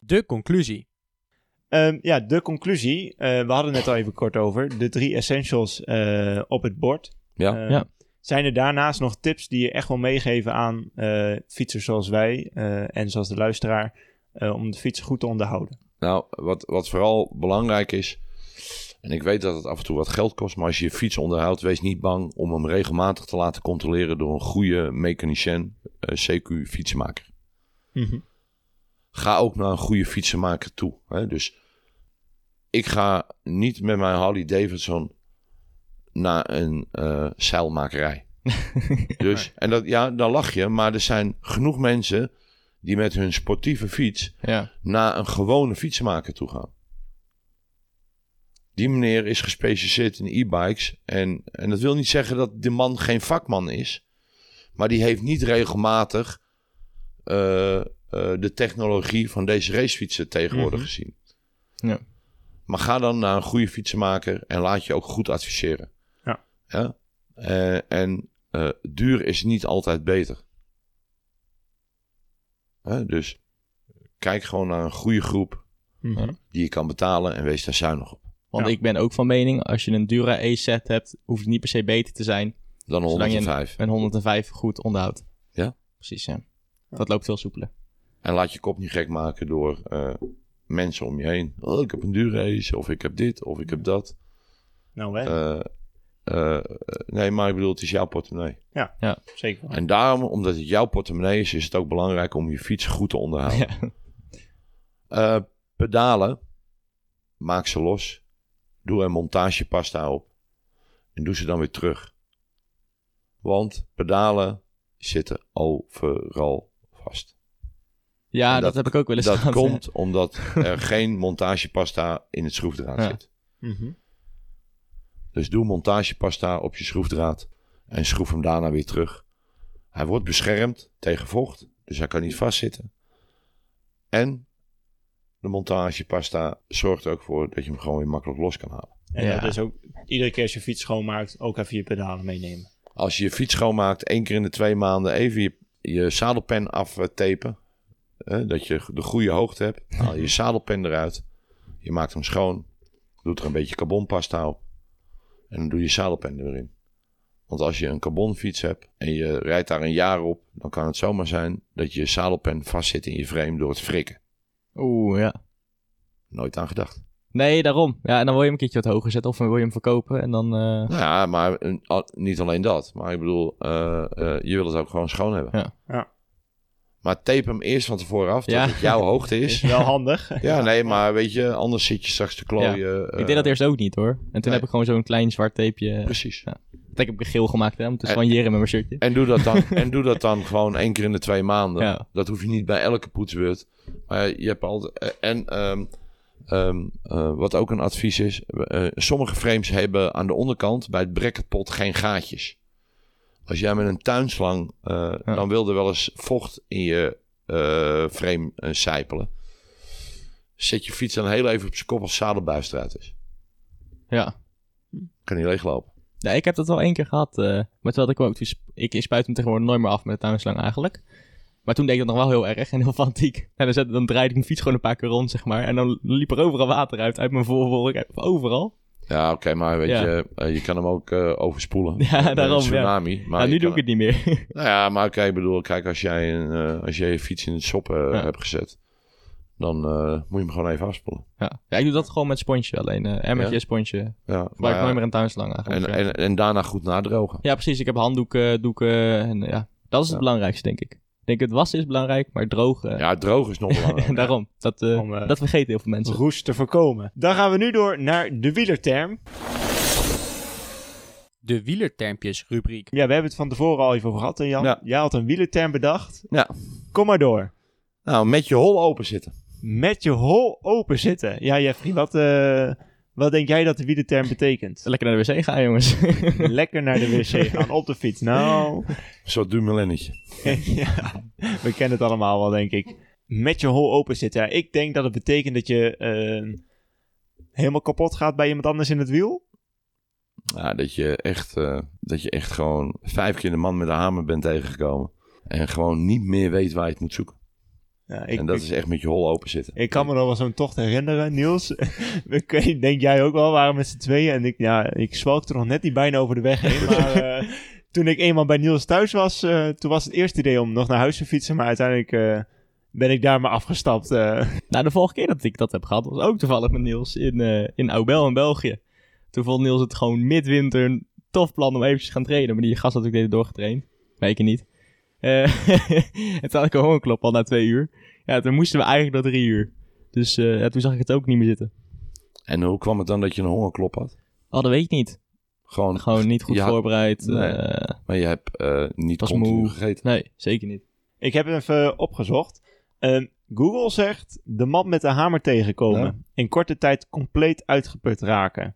De conclusie. Ehm, ja, de conclusie. Eh, we hadden het net al even kort over. De drie essentials eh, op het bord. Ja. Eh, Ja. Zijn er daarnaast nog tips die je echt wil meegeven aan eh, fietsers zoals wij eh, en zoals de luisteraar eh, om de fiets goed te onderhouden? Nou, wat, wat vooral belangrijk is, en ik weet dat het af en toe wat geld kost, maar als je je fiets onderhoudt, wees niet bang om hem regelmatig te laten controleren door een goede mechanicien, eh, CQ fietsenmaker. Ga ook naar een goede fietsenmaker toe. Hè? Dus ik ga niet met mijn Harley Davidson naar een eh, zeilmakerij. dus, en dat, ja, dan lach je, maar er zijn genoeg mensen die met hun sportieve fiets Ja. naar een gewone fietsenmaker toe gaan. Die meneer is gespecialiseerd in e-bikes. En, en dat wil niet zeggen dat de man geen vakman is. Maar die heeft niet regelmatig eh, eh, de technologie van deze racefietsen tegenwoordig Mhm. gezien. Ja. Maar ga dan naar een goede fietsenmaker en laat je ook goed adviseren. Ja. Eh, en eh, duur is niet altijd beter. Hè, Dus kijk gewoon naar een goede groep Mhm. die je kan betalen en wees daar zuinig op. Want Ja. ik ben ook van mening, als je een Dura E-set hebt, hoeft het niet per se beter te zijn. Dan een Zolang je 105. Een 105 goed onderhoudt. Ja. Precies, ja. Dat loopt veel soepeler. En laat je kop niet gek maken door eh, mensen om je heen. Oh, ik heb een duurrace, of ik heb dit, of ik heb dat. Nou, hè? Eh, eh, eh, nee, maar ik bedoel, het is jouw portemonnee. zeker. En daarom, omdat het jouw portemonnee is, is het ook belangrijk om je fiets goed te onderhouden. Ja. Eh, pedalen, maak ze los. Doe er montagepasta op. En doe ze dan weer terug. Want pedalen zitten overal vast. Ja, dat, dat- heb ik ook wel eens Dat gehad. komt omdat er geen montagepasta in het schroefdraad Ja. zit. Mhm. Dus doe montagepasta op je schroefdraad en schroef hem daarna weer terug. Hij wordt beschermd tegen vocht, dus hij kan niet vastzitten. En de montagepasta zorgt er ook voor dat je hem gewoon weer makkelijk los kan halen. En Ja. dat is ook iedere keer als je fiets schoonmaakt, ook even je pedalen meenemen. Als je je fiets schoonmaakt, één keer in de twee maanden even je, je zadelpen aftapen. Hè, dat je de goede hoogte hebt. Haal je je zadelpen eruit. Je maakt hem schoon. Doet er een beetje carbonpasta op. En dan doe je zadelpen erin. Want als je een carbonfiets hebt en je rijdt daar een jaar op, dan kan het zomaar zijn dat je zadelpen vastzit in je frame door het frikken. Oeh, ja. Nooit aan gedacht. Nee, daarom. Ja, en dan wil je hem een keertje wat hoger zetten of dan wil je hem verkopen en dan... eh, Nou ja, maar al- niet alleen dat. Maar ik bedoel, eh, eh, je wil het ook gewoon schoon hebben. Ja. Ja. Maar tape hem eerst van tevoren af, dat Ja. het jouw hoogte is. Is wel handig. Ja, nee, maar weet je, anders zit je straks te klooien. ik deed dat eerst ook niet hoor. En toen nee. heb ik gewoon zo'n klein zwart tapeje. Precies. Dat heb ik geel gemaakt hè, om te En- soigneren met mijn shirtje. En doe, dat dan, en doe dat dan gewoon één keer in de twee maanden. Ja. Dat hoef je niet bij elke poetsbeurt. Maar je hebt altijd... eh, En ehm, ehm, eh, wat ook een advies is... eh, sommige frames hebben aan de onderkant bij het bracketpot geen gaatjes. Als jij met een tuinslang... eh, Ja. dan wil er wel eens vocht in je eh, frame eh, sijpelen. Zet je fiets dan heel even op zijn kop als zadelbuis eruit is. Ja. Kan niet leeglopen. Ja, ik heb dat wel één keer gehad. eh maar terwijl ik ook... dus- Ik, spuit hem tegenwoordig nooit meer af met de tuinslang eigenlijk. Maar toen deed ik dat nog wel heel erg en heel fanatiek. En dan, zette, dan draaide ik mijn fiets gewoon een paar keer rond, zeg maar. En dan liep er overal water uit, uit mijn voorvork, overal. Ja, oké, maar weet Ja. je, eh, je kan hem ook eh, overspoelen. Ja, Met een daarom, ja. tsunami. Maar nu je doe ik het niet meer. Nou ja, maar oké, ik bedoel, kijk, als jij, een, eh, als jij je fiets in het Ja. hebt gezet, dan moet je hem gewoon even afspoelen. ja. ja, ik doe dat gewoon met sponsje alleen. eh emmertje, Ja? sponsje. Ja, maar nooit meer een tuinslang en, en, en daarna goed nadrogen. Ja, precies. Ik heb handdoeken, doeken en ja. Dat is het belangrijkste, denk ik. Ik denk, het wassen is belangrijk, maar drogen... Ja, droog is nog belangrijk. Daarom. Dat, eh, Om, eh, dat vergeten heel veel mensen. Roest te voorkomen. Dan gaan we nu door naar de wielerterm. De wielertermpjes rubriek. Ja, we hebben het van tevoren al even over gehad, hè, Jan. Ja. Jij had een wielerterm bedacht. Ja. Kom maar door. Nou, met je hol open zitten. Met je hol open zitten. Ja, Jeffrey, wat, eh, wat denk jij dat de wielerterm betekent? Lekker naar de wc gaan, jongens. Lekker naar de wc gaan op de fiets. Nou, Een soort dumoulennetje. ja, we kennen het allemaal wel, denk ik. met je hol open zit. Ja, ik denk dat het betekent dat je eh, helemaal kapot gaat bij iemand anders in het wiel. Ja, dat, je echt, eh, dat je echt gewoon vijf keer de man met de hamer bent tegengekomen. En gewoon niet meer weet waar je het moet zoeken. Ja, ik, en dat ik, is echt met je hol open zitten. ik kan me nog wel zo'n tocht herinneren, Niels. denk jij ook wel, we waren met z'n tweeën. En ik, ja, ik zwalkte nog net niet bijna over de weg heen. Maar eh, toen ik eenmaal bij Niels thuis was, eh, toen was het eerste idee om nog naar huis te fietsen. Maar uiteindelijk eh, ben ik daar maar afgestapt. eh. Nou, de vorige keer dat ik dat heb gehad, was ook toevallig met Niels in, eh in Aubel in België. Toen vond Niels het gewoon midwinter een tof plan om eventjes te gaan trainen. Maar die gast had ook deed doorgetraind. Weet ik niet. Eh en toen had ik een hongerklop al na twee uur. Ja, toen moesten we eigenlijk nog drie uur. Dus eh, ja, toen zag ik het ook niet meer zitten. En hoe kwam het dan dat je een hongerklop had? Oh, dat weet ik niet. Gewoon, Gewoon niet goed Ja. voorbereid. Nee. eh, maar je hebt eh, niet Was continu moe. gegeten. nee, zeker niet. Ik heb het even opgezocht. Ehm, Google zegt de man met de hamer tegenkomen. Ja. In korte tijd compleet uitgeput raken.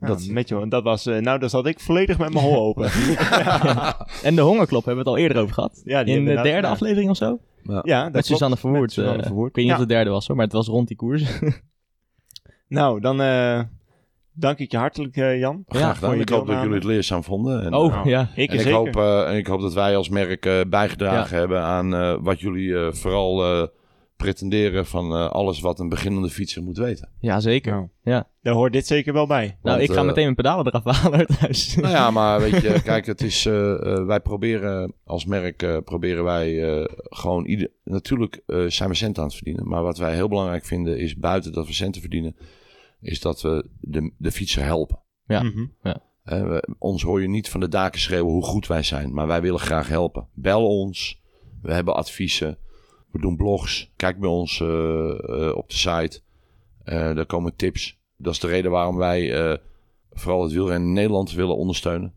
Ja. Nou, Dat- met je, dat was, eh, nou, daar zat ik volledig met mijn hol open. En de hongerklop hebben we het al eerder over gehad. Ja, In de derde aflevering of zo? Ja, dat Met klopt. Suzanne Verwoerd. Met Suzanne eh, Verwoerd. Ik weet niet Ja. of de derde was hoor, maar het was rond die koers. Nou, dan eh, dank ik je hartelijk, eh, Jan. Graag Ja, gedaan. voor je Ik hoop dat jullie het leerzaam vonden. En, oh, nou, ja. Ik en ik, hoop, eh, en ik hoop dat wij als merk eh, bijgedragen hebben aan eh, wat jullie eh, vooral eh, pretenderen van eh, alles wat een beginnende fietser moet weten. Ja, zeker. Nou, Ja. Daar hoort dit zeker wel bij. Nou, Want, ik ga eh, meteen mijn pedalen eraf halen thuis. Nou ja, maar weet je, kijk, het is, eh, wij proberen als merk, eh, proberen wij eh, gewoon ieder, natuurlijk eh, zijn we centen aan het verdienen. Maar wat wij heel belangrijk vinden is buiten dat we centen verdienen, is dat we de, de fietser helpen. Ja. Mhm. Eh, we- ons hoor je niet van de daken schreeuwen hoe goed wij zijn, maar wij willen graag helpen. Bel ons, we hebben adviezen, we doen blogs. Kijk bij ons eh, eh, op de site, Eh daar komen tips. Dat is de reden waarom wij eh, vooral het wielrennen in Nederland willen ondersteunen.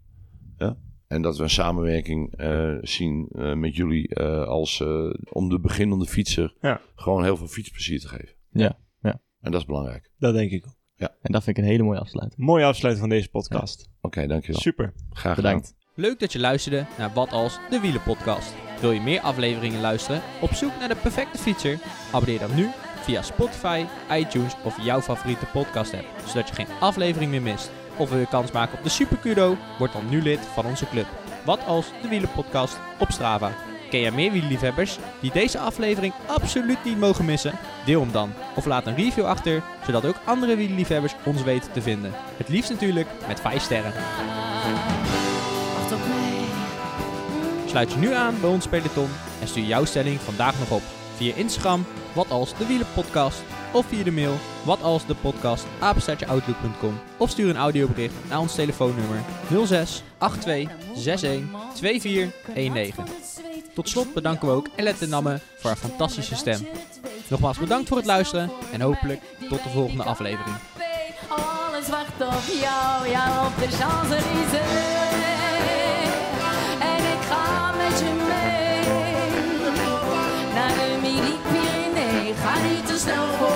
Ja? En dat we een samenwerking eh, zien eh, met jullie eh, als, eh, om de beginnende fietser Ja. gewoon heel veel fietsplezier te geven. Ja, ja. En dat is belangrijk. Dat denk ik ook. En dat vind ik een hele mooie afsluiting. Mooie afsluiting van deze podcast. Oké, dankjewel. Super. Graag gedaan. Bedankt. Leuk dat je luisterde naar Wat Als de Wielen podcast. Wil je meer afleveringen luisteren? Op zoek naar de perfecte fietser? Abonneer dan nu via Spotify, iTunes of jouw favoriete podcast app, zodat je geen aflevering meer mist. Of wil je kans maken op de Super Kudo? Word dan nu lid van onze club. Wat Als de Wielen podcast op Strava. Ken jij meer wielerliefhebbers die deze aflevering absoluut niet mogen missen? Deel hem dan of laat een review achter, zodat ook andere wielerliefhebbers ons weten te vinden. Het liefst natuurlijk met 5 sterren. Sluit je nu aan bij ons peloton en stuur jouw stelling vandaag nog op via Instagram, wat als de wielenpodcast, of via de mail, wat als de podcast, of stuur een audiobericht naar ons telefoonnummer 06 82 61 2419. Tot slot bedanken we ook Elette Namme voor haar fantastische stem. Nogmaals bedankt voor het luisteren en hopelijk tot de volgende aflevering. Alles jou, op de. Je mee naar de Midi-Pyrénées. Ga niet te snel voor